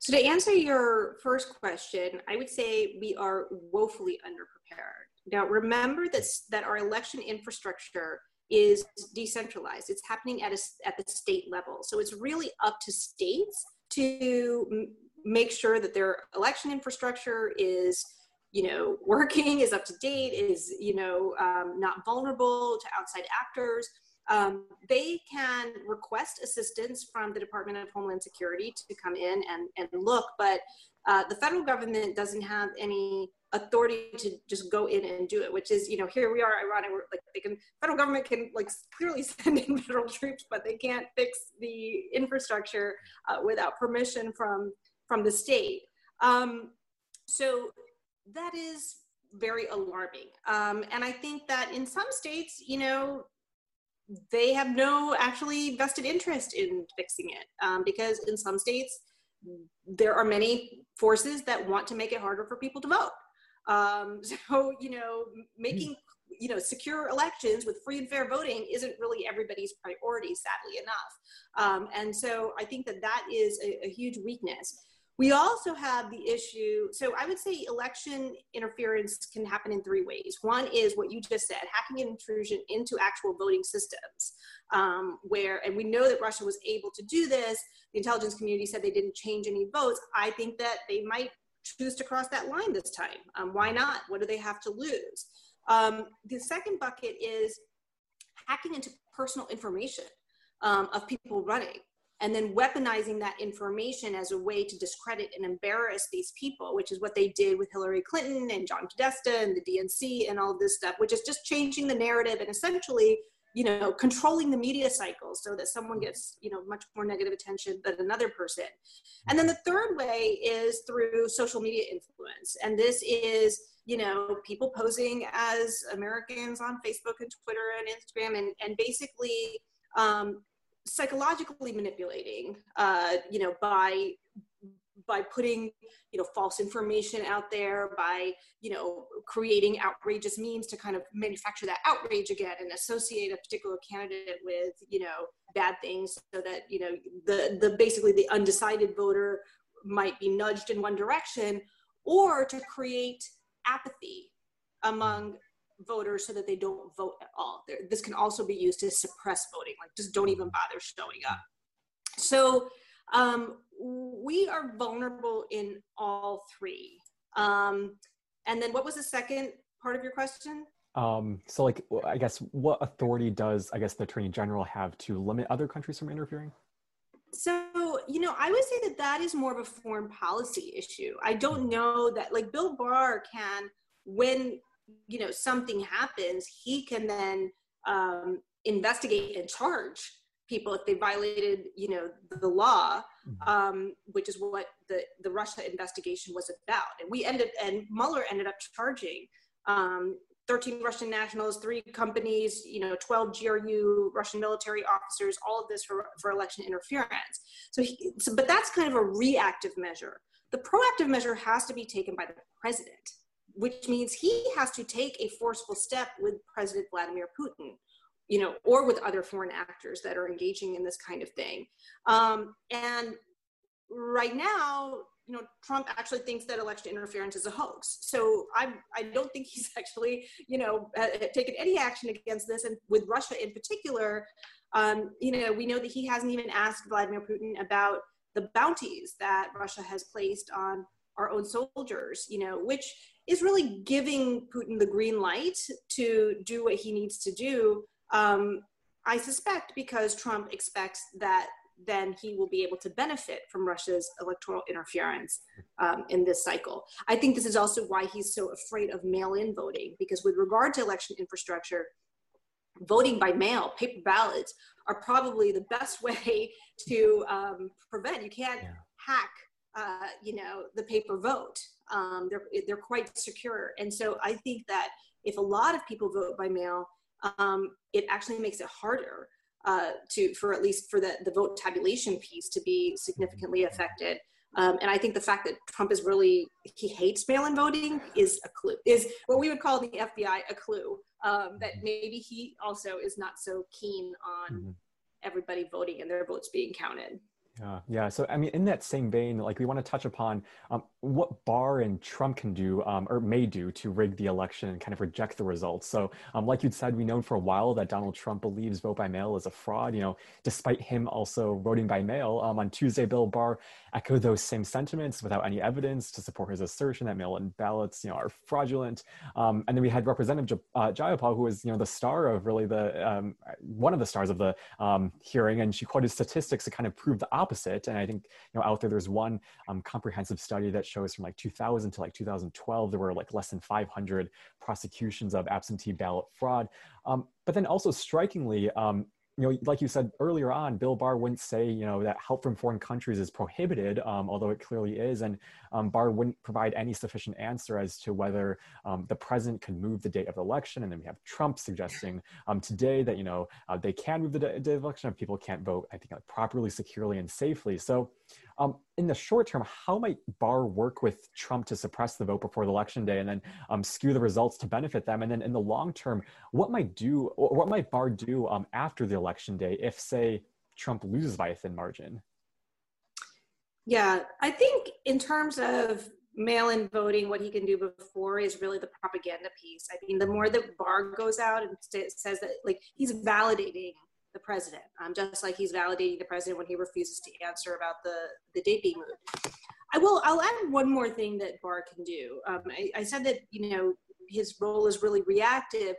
[SPEAKER 3] So, to answer your first question, I would say we are woefully underprepared. Now, remember that, that our election infrastructure is decentralized. It's happening at, a, at the state level. So, it's really up to states to m- make sure that their election infrastructure is you know working is up to date is you know um, not vulnerable to outside actors um, they can request assistance from the Department of Homeland Security to come in and, and look, but uh, the federal government doesn't have any authority to just go in and do it, which is, you know, here we are, ironic, like they can, federal government can like clearly send in federal troops, but they can't fix the infrastructure uh, without permission from, from the state. Um, so that is very alarming. Um, and I think that in some states, you know, they have no actually vested interest in fixing it um, because in some states there are many forces that want to make it harder for people to vote. Um, so you know making you know secure elections with free and fair voting isn't really everybody's priority sadly enough. Um, and so i think that that is a, a huge weakness we also have the issue. So I would say election interference can happen in three ways. One is what you just said, hacking and intrusion into actual voting systems, um, where, and we know that Russia was able to do this. The intelligence community said they didn't change any votes. I think that they might choose to cross that line this time. Um, why not? What do they have to lose? Um, the second bucket is hacking into personal information um, of people running and then weaponizing that information as a way to discredit and embarrass these people, which is what they did with Hillary Clinton and John Podesta and the DNC and all of this stuff, which is just changing the narrative and essentially, you know, controlling the media cycle so that someone gets, you know, much more negative attention than another person. And then the third way is through social media influence. And this is, you know, people posing as Americans on Facebook and Twitter and Instagram and, and basically um, psychologically manipulating, uh, you know, by by putting you know false information out there by you know creating outrageous means to kind of manufacture that outrage again and associate a particular candidate with you know bad things so that you know the the basically the undecided voter might be nudged in one direction or to create apathy among voters so that they don't vote at all. There, this can also be used to suppress voting, like just don't even bother showing up. So um, we are vulnerable in all three. Um, and then what was the second part of your question?
[SPEAKER 1] Um, so like, I guess what authority does, I guess the attorney general have to limit other countries from interfering?
[SPEAKER 3] So, you know, I would say that that is more of a foreign policy issue. I don't hmm. know that like Bill Barr can, when you know something happens he can then um, investigate and charge people if they violated you know the law mm-hmm. um, which is what the the russia investigation was about. And we ended and mueller ended up charging um, 13 russian nationals three companies you know 12 gru russian military officers all of this for, for election interference. So, he, so but that's kind of a reactive measure. The proactive measure has to be taken by the president which means he has to take a forceful step with President Vladimir Putin, you know, or with other foreign actors that are engaging in this kind of thing. Um, and right now, you know, Trump actually thinks that election interference is a hoax. So I, I don't think he's actually, you know, uh, taken any action against this. And with Russia in particular, um, you know, we know that he hasn't even asked Vladimir Putin about the bounties that Russia has placed on our own soldiers, you know, which is really giving Putin the green light to do what he needs to do. Um, I suspect because Trump expects that then he will be able to benefit from Russia's electoral interference um, in this cycle. I think this is also why he's so afraid of mail in voting, because with regard to election infrastructure, voting by mail, paper ballots, are probably the best way to um, prevent. You can't yeah. hack uh, you know, the paper vote. Um, they're, they're quite secure. And so I think that if a lot of people vote by mail, um, it actually makes it harder uh, to, for at least for the, the vote tabulation piece to be significantly affected. Um, and I think the fact that Trump is really he hates mail-in voting is a clue. Is what we would call the FBI a clue um, that mm-hmm. maybe he also is not so keen on mm-hmm. everybody voting and their votes being counted.
[SPEAKER 1] Yeah, yeah. So, I mean, in that same vein, like we want to touch upon um, what Barr and Trump can do um, or may do to rig the election and kind of reject the results. So, um, like you'd said, we've known for a while that Donald Trump believes vote by mail is a fraud. You know, despite him also voting by mail um, on Tuesday, Bill Barr echoed those same sentiments without any evidence to support his assertion that mail-in ballots, you know, are fraudulent. Um, and then we had Representative uh, Jayapal, who was, you know, the star of really the um, one of the stars of the hearing, and she quoted statistics to kind of prove the opposite. And I think, you know, out there, there's one um, comprehensive study that shows from like 2000 to like 2012, there were like less than 500 prosecutions of absentee ballot fraud. Um, but then also strikingly, um, you know, like you said earlier on, Bill Barr wouldn't say, you know, that help from foreign countries is prohibited, um, although it clearly is. And um, Barr wouldn't provide any sufficient answer as to whether um, the president can move the date of the election. And then we have Trump suggesting um, today that, you know, uh, they can move the date of the election if people can't vote, I think, like, properly, securely, and safely. So um, in the short term, how might Barr work with Trump to suppress the vote before the election day and then um, skew the results to benefit them? And then in the long term, what might do, what might Barr do um, after the election day if, say, Trump loses by a thin margin?
[SPEAKER 3] Yeah, I think in terms of mail-in voting, what he can do before is really the propaganda piece. I mean, the more that Barr goes out and says that, like, he's validating the president, um, just like he's validating the president when he refuses to answer about the, the date being moved. I will, I'll add one more thing that Barr can do. Um, I, I said that, you know, his role is really reactive,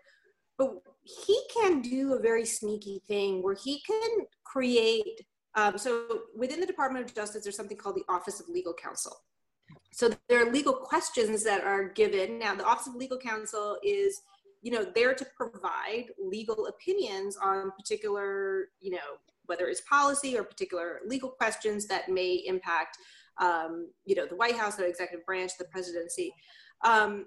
[SPEAKER 3] but he can do a very sneaky thing where he can create, um, so within the Department of Justice, there's something called the Office of Legal Counsel. So there are legal questions that are given. Now, the Office of Legal Counsel is you know there to provide legal opinions on particular you know whether it's policy or particular legal questions that may impact um, you know the white house the executive branch the presidency. Um,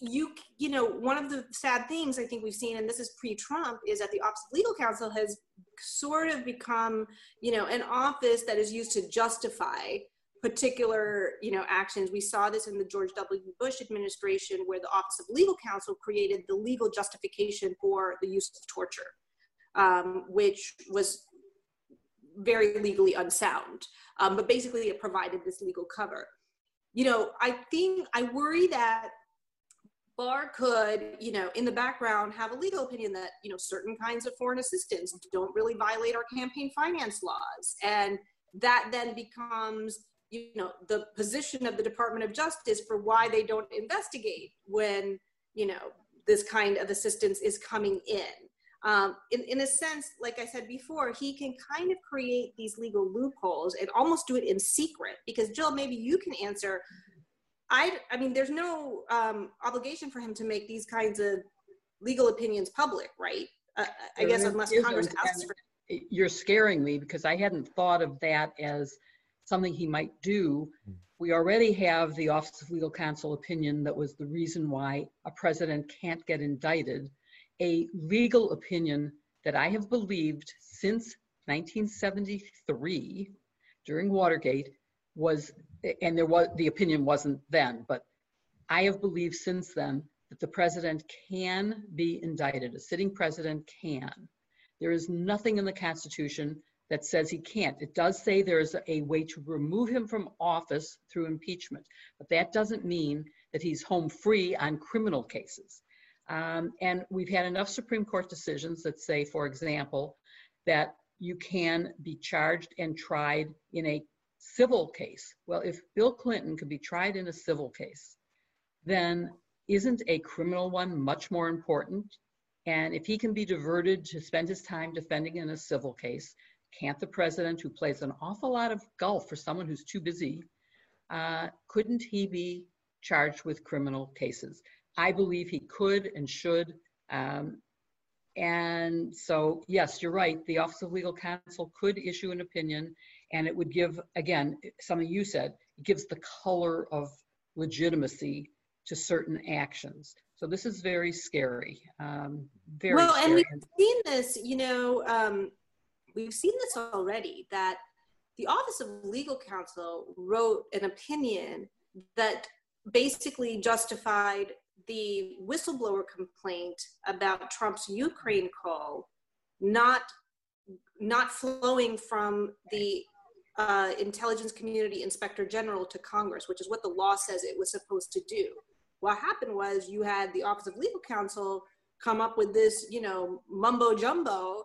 [SPEAKER 3] you you know one of the sad things i think we've seen and this is pre-trump is that the office of legal counsel has sort of become you know an office that is used to justify particular you know actions. We saw this in the george w. Bush administration where the office of legal counsel created the legal justification for the use of torture um, which was very legally unsound um, but basically it provided this legal cover. You know i think i worry that Barr could, you know, in the background have a legal opinion that, you know, certain kinds of foreign assistance don't really violate our campaign finance laws. And that then becomes you know the position of the department of justice for why they don't investigate when you know this kind of assistance is coming in. Um, in, in a sense like i said before he can kind of create these legal loopholes and almost do it in secret because jill maybe you can answer. I i mean there's no um, obligation for him to make these kinds of legal opinions public right? Uh, i guess unless congress asks for
[SPEAKER 2] you're scaring me because i hadn't thought of that as something he might do. Hmm. We already have the Office of Legal Counsel opinion that was the reason why a president can't get indicted. A legal opinion that I have believed since 1973 during Watergate was, and there was, the opinion wasn't then, but I have believed since then that the president can be indicted. A sitting president can. There is nothing in the Constitution that says he can't. It does say there's a way to remove him from office through impeachment, but that doesn't mean that he's home free on criminal cases. Um, and we've had enough Supreme Court decisions that say, for example, that you can be charged and tried in a civil case. Well, if Bill Clinton could be tried in a civil case, then isn't a criminal one much more important? And if he can be diverted to spend his time defending in a civil case, can't the president, who plays an awful lot of golf for someone who's too busy, uh, couldn't he be charged with criminal cases? I believe he could and should. Um, and so, yes, you're right. The Office of Legal Counsel could issue an opinion, and it would give, again, something you said, it gives the color of legitimacy to certain actions. So this is very scary. Um, very
[SPEAKER 3] well,
[SPEAKER 2] scary.
[SPEAKER 3] and we've seen this, you know, um, we've seen this already that the Office of Legal Counsel wrote an opinion that basically justified the whistleblower complaint about Trump's Ukraine call not not flowing from the uh, intelligence community inspector general to Congress, which is what the law says it was supposed to do. What happened was you had the Office of Legal Counsel come up with this, you know, mumbo jumbo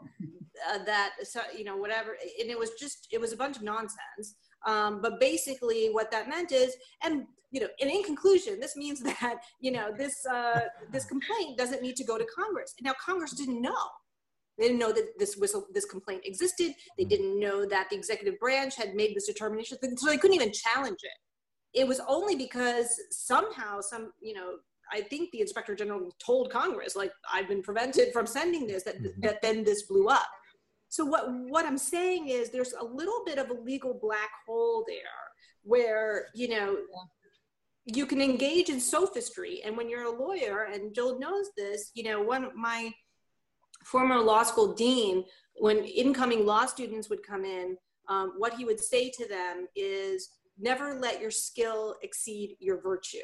[SPEAKER 3] uh, that, you know, whatever. And it was just, it was a bunch of nonsense. Um, but basically, what that meant is, and you know, and in conclusion, this means that you know this uh, this complaint doesn't need to go to Congress. Now, Congress didn't know. They didn't know that this whistle, this complaint existed. They mm. didn't know that the executive branch had made this determination, so they couldn't even challenge it. It was only because somehow, some you know, I think the inspector general told Congress, like, I've been prevented from sending this, that, mm-hmm. that then this blew up. So what, what I'm saying is there's a little bit of a legal black hole there where, you know, you can engage in sophistry. And when you're a lawyer, and Jill knows this, you know, one of my former law school dean, when incoming law students would come in, um, what he would say to them is never let your skill exceed your virtue,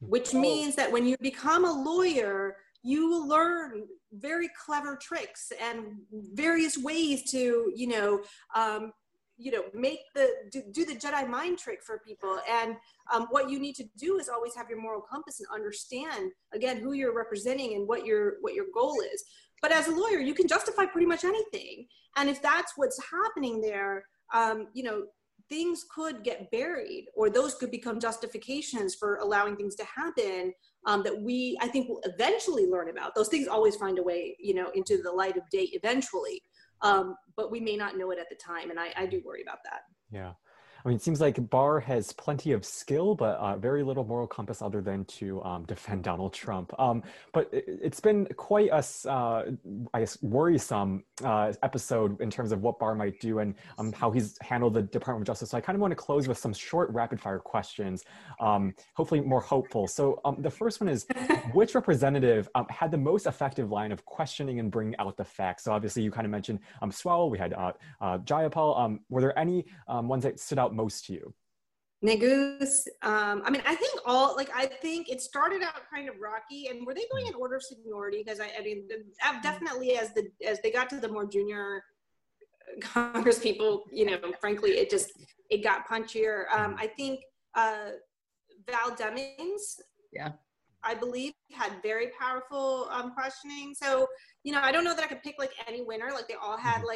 [SPEAKER 3] which oh. means that when you become a lawyer, you will learn very clever tricks and various ways to, you know, um, you know, make the do, do, the Jedi mind trick for people. And um, what you need to do is always have your moral compass and understand again who you're representing and what your what your goal is. But as a lawyer, you can justify pretty much anything. And if that's what's happening there, um, you know, things could get buried or those could become justifications for allowing things to happen um, that we i think will eventually learn about. Those things always find a way you know into the light of day eventually. Um, but we may not know it at the time and I, I do worry about that.
[SPEAKER 1] Yeah I mean, it seems like Barr has plenty of skill, but uh, very little moral compass other than to um, defend Donald Trump. Um, but it, has been quite a, uh, I guess, worrisome uh, episode in terms of what Barr might do and um, how he's handled the Department of Justice. So I kind of want to close with some short rapid fire questions, um, hopefully more hopeful. So um, the first one is, which representative um, had the most effective line of questioning and bringing out the facts? So obviously you kind of mentioned um, Swalwell, we had uh, uh, Jayapal. were there any ones that stood out most to you?
[SPEAKER 3] Neguse. Um, I mean, I think all like I think it started out kind of rocky, and were they going in order of seniority? Because I, I mean, definitely as the as they got to the more junior Congress people, you know, frankly, it just it got punchier. Um, I think uh, Val Demings,
[SPEAKER 2] yeah,
[SPEAKER 3] I believe had very powerful um, questioning. So you know, I don't know that I could pick like any winner. Like they all had mm-hmm.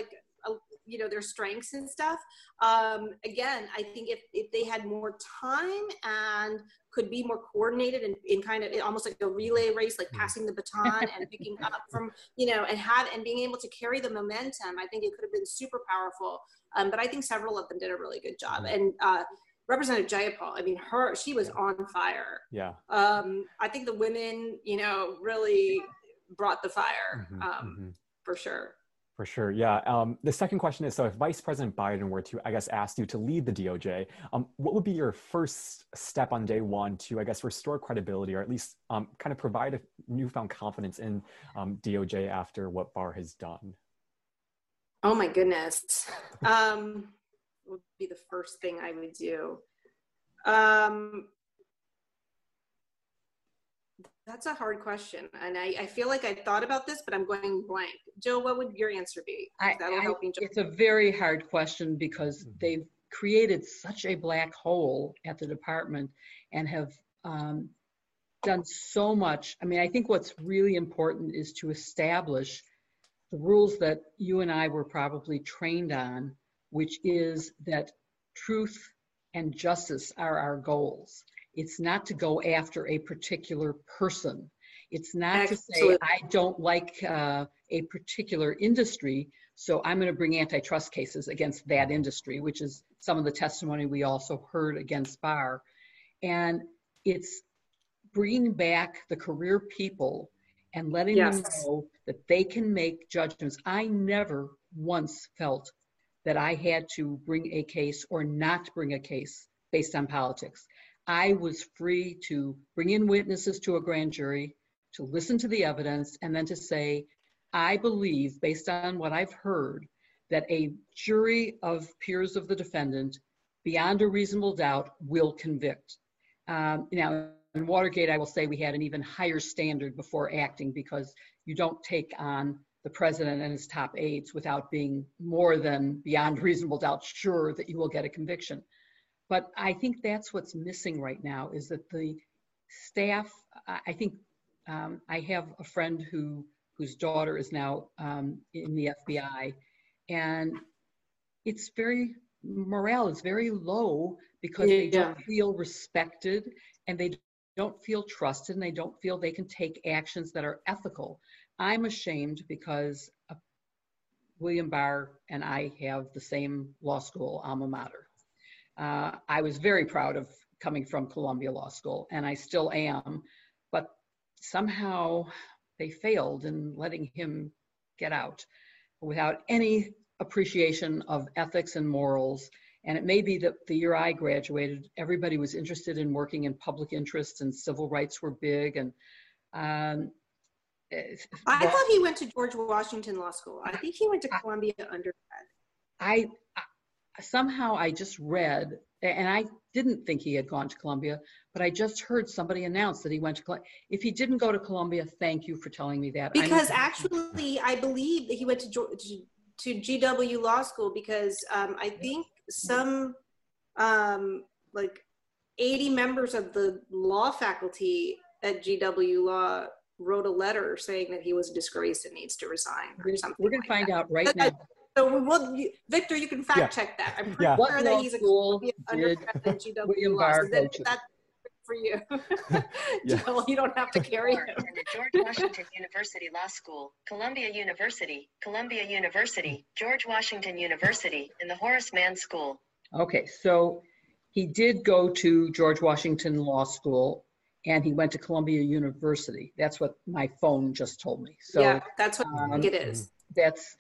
[SPEAKER 3] You know their strengths and stuff um, again i think if, if they had more time and could be more coordinated and in kind of almost like a relay race like mm-hmm. passing the baton and picking up from you know and have and being able to carry the momentum i think it could have been super powerful um, but i think several of them did a really good job mm-hmm. and uh, Representative Jayapal, I mean, her, she was on fire.
[SPEAKER 1] Yeah.
[SPEAKER 3] Um, I think the women, you know, really brought the fire mm-hmm, um, mm-hmm. for sure.
[SPEAKER 1] For sure, yeah. Um, the second question is, so if Vice President Biden were to, I guess, ask you to lead the DOJ, um, what would be your first step on day one to, I guess, restore credibility or at least um, kind of provide a newfound confidence in um, DOJ after what Barr has done?
[SPEAKER 3] Oh my goodness. um, would be the first thing I would do. Um, that's a hard question. And I, I, feel like I thought about this, but I'm going blank. Jill, what would your answer be?
[SPEAKER 2] That'll I, help me. It's a very hard question because mm-hmm. they've created such a black hole at the department and have um, done so much. I mean, I think what's really important is to establish the rules that you and I were probably trained on, which is that truth and justice are our goals. It's not to go after a particular person. It's not to say, I don't like uh, a particular industry, so I'm going to bring antitrust cases against that industry, which is some of the testimony we also heard against Barr. And it's bringing back the career people and letting yes. them know that they can make judgments. I never once felt that I had to bring a case or not bring a case based on politics. I was free to bring in witnesses to a grand jury, to listen to the evidence, and then to say, I believe, based on what I've heard, that a jury of peers of the defendant, beyond a reasonable doubt, will convict. Um, now, in Watergate, I will say we had an even higher standard before acting because you don't take on the president and his top aides without being more than beyond reasonable doubt sure that you will get a conviction. But I think that's what's missing right now is that the staff, I think um, I have a friend who whose daughter is now um, in the FBI, and it's very morale is very low because yeah. they don't feel respected and they don't feel trusted and they don't feel they can take actions that are ethical. I'm ashamed because uh, William Barr and I have the same law school alma mater. Uh, I was very proud of coming from Columbia Law School, and I still am, but somehow they failed in letting him get out without any appreciation of ethics and morals. And it may be that the year I graduated, everybody was interested in working in public interest and civil rights were big. And um,
[SPEAKER 3] I thought he went to George Washington Law School. I think he went to Columbia undergrad.
[SPEAKER 2] I, I somehow I just read, and I didn't think he had gone to Columbia, but I just heard somebody announce that he went to Columbia. If he didn't go to Columbia, thank you for telling me that.
[SPEAKER 3] Because actually, I believe that he went to, to, GW Law School because um, I think some um, like 80 members of the law faculty at GW Law wrote a letter saying that he was a disgrace and needs to resign or something.
[SPEAKER 2] We're going
[SPEAKER 3] to
[SPEAKER 2] find that. out right now.
[SPEAKER 3] So, well, you, Victor, you can fact yeah. check that. I'm pretty yeah. sure that he's a
[SPEAKER 2] school undergrad at GW Law. So that, that's
[SPEAKER 3] for you. yeah. Joel, you don't have to carry him.
[SPEAKER 6] George Washington University Law School, Columbia University, Columbia University, George Washington University, and the Horace Mann School.
[SPEAKER 2] Okay, so he did go to George Washington Law School and he went to Columbia University. That's what my phone just told me. So
[SPEAKER 3] yeah, that's what um, it is.
[SPEAKER 2] That's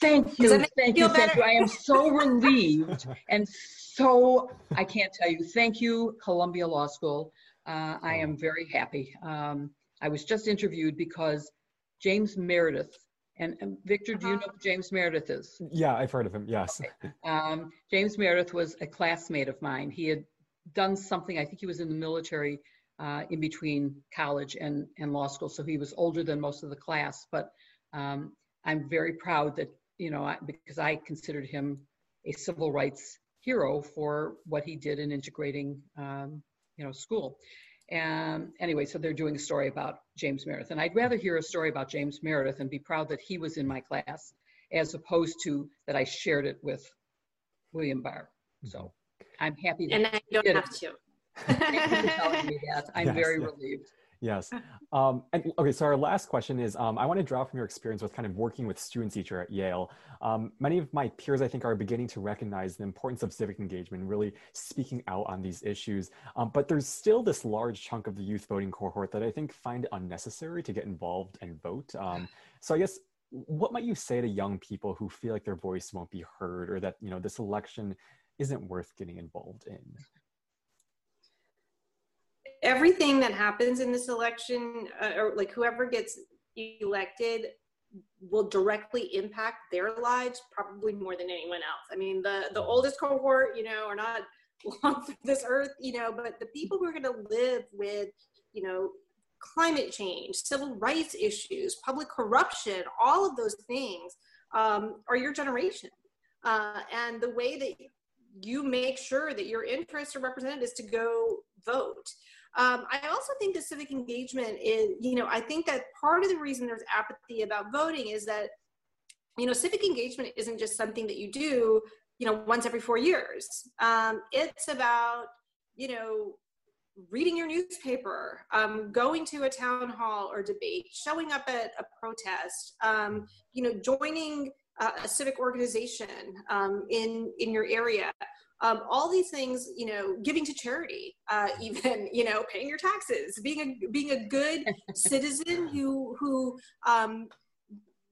[SPEAKER 2] thank you, thank you, thank you. I am so relieved and so I can't tell you. Thank you, Columbia Law School. Uh, I am very happy. Um, I was just interviewed because James Meredith and, and Victor, do you uh-huh. know who James Meredith is?
[SPEAKER 1] Yeah, I've heard of him. Yes. Okay.
[SPEAKER 2] Um, James Meredith was a classmate of mine. He had done something. I think he was in the military uh, in between college and, and law school. So he was older than most of the class, but um, I'm very proud that, you know, I, because I considered him a civil rights hero for what he did in integrating, um, you know, school. And anyway, so they're doing a story about James Meredith. And I'd rather hear a story about James Meredith and be proud that he was in my class as opposed to that I shared it with William Barr. So I'm happy.
[SPEAKER 3] and I don't have it. to.
[SPEAKER 2] Thank you for telling me that. I'm yes, very
[SPEAKER 1] yes.
[SPEAKER 2] relieved.
[SPEAKER 1] Yes. Um, and okay, so our last question is um, I want to draw from your experience with kind of working with students teacher at Yale. Um, many of my peers, I think, are beginning to recognize the importance of civic engagement, really speaking out on these issues. Um, but there's still this large chunk of the youth voting cohort that I think find it unnecessary to get involved and vote. Um, so I guess what might you say to young people who feel like their voice won't be heard or that you know this election isn't worth getting involved in?
[SPEAKER 3] Everything that happens in this election, uh, or like whoever gets elected, will directly impact their lives probably more than anyone else. I mean, the the oldest cohort, you know, are not long for this earth, you know, but the people who are going to live with, you know, climate change, civil rights issues, public corruption, all of those things um, are your generation. Uh, and the way that you make sure that your interests are represented is to go vote. Um, I also think that civic engagement is, you know, I think that part of the reason there's apathy about voting is that, you know, civic engagement isn't just something that you do, you know, once every four years. Um, it's about, you know, reading your newspaper, um, going to a town hall or debate, showing up at a protest, um, you know, joining uh, a civic organization um, in in your area um, all these things you know giving to charity uh, even you know paying your taxes being a being a good citizen who who um,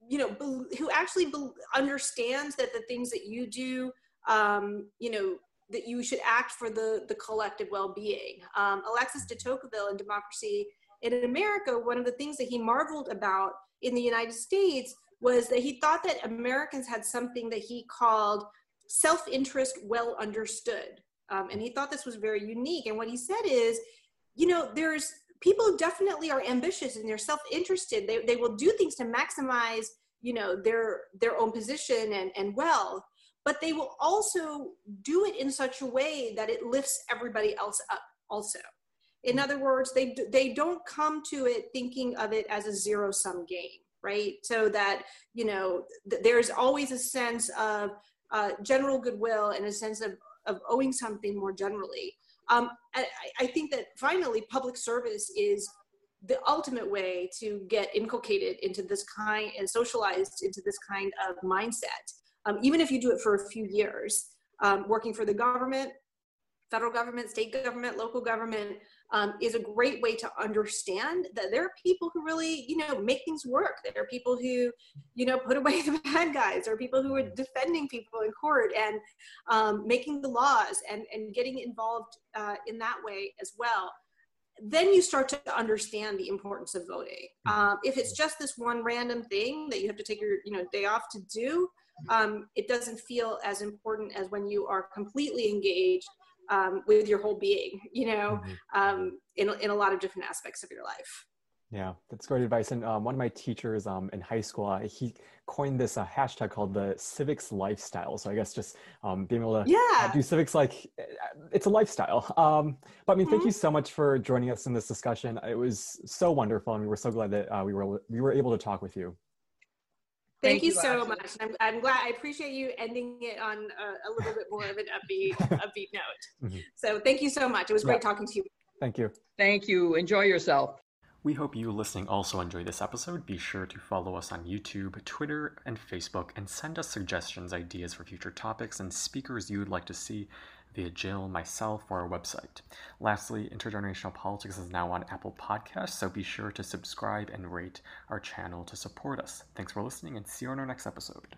[SPEAKER 3] you know be, who actually be, understands that the things that you do um, you know that you should act for the the collective well-being. Um, alexis de tocqueville in democracy in america one of the things that he marveled about in the united states was that he thought that Americans had something that he called self interest well understood. Um, and he thought this was very unique. And what he said is, you know, there's people definitely are ambitious and they're self interested. They, they will do things to maximize, you know, their, their own position and, and wealth, but they will also do it in such a way that it lifts everybody else up also. In other words, they, they don't come to it thinking of it as a zero sum game right? So that, you know, th- there's always a sense of uh, general goodwill and a sense of, of owing something more generally. Um, I, I think that finally, public service is the ultimate way to get inculcated into this kind and socialized into this kind of mindset. Um, even if you do it for a few years, um, working for the government, federal government, state government, local government, um, is a great way to understand that there are people who really, you know, make things work. There are people who, you know, put away the bad guys. There are people who are defending people in court and um, making the laws and, and getting involved uh, in that way as well. Then you start to understand the importance of voting. Mm-hmm. Um, if it's just this one random thing that you have to take your, you know, day off to do, um, it doesn't feel as important as when you are completely engaged um, with your whole being, you know, mm-hmm. um, in, in a lot of different aspects of your life.
[SPEAKER 1] Yeah, that's great advice. And um, one of my teachers um, in high school, uh, he coined this uh, hashtag called the civics lifestyle. So I guess just um, being able to
[SPEAKER 3] yeah.
[SPEAKER 1] uh, do civics like uh, it's a lifestyle. Um, but I mean, mm-hmm. thank you so much for joining us in this discussion. It was so wonderful, and we were so glad that uh, we were we were able to talk with you.
[SPEAKER 3] Thank, Thank you, you, so Asha. much. I'm, I'm, glad. I appreciate you ending it on a, a little bit more of an upbeat, upbeat note. Mm-hmm. So thank you so much. It was great yeah. talking to you.
[SPEAKER 1] Thank you.
[SPEAKER 2] Thank you. Enjoy yourself.
[SPEAKER 1] We hope you listening also enjoyed this episode. Be sure to follow us on YouTube, Twitter, and Facebook, and send us suggestions, ideas for future topics, and speakers you would like to see via Jill, myself, or our website. Lastly, Intergenerational Politics is now on Apple Podcasts, so be sure to subscribe and rate our channel to support us. Thanks for listening, and see you on our next episode.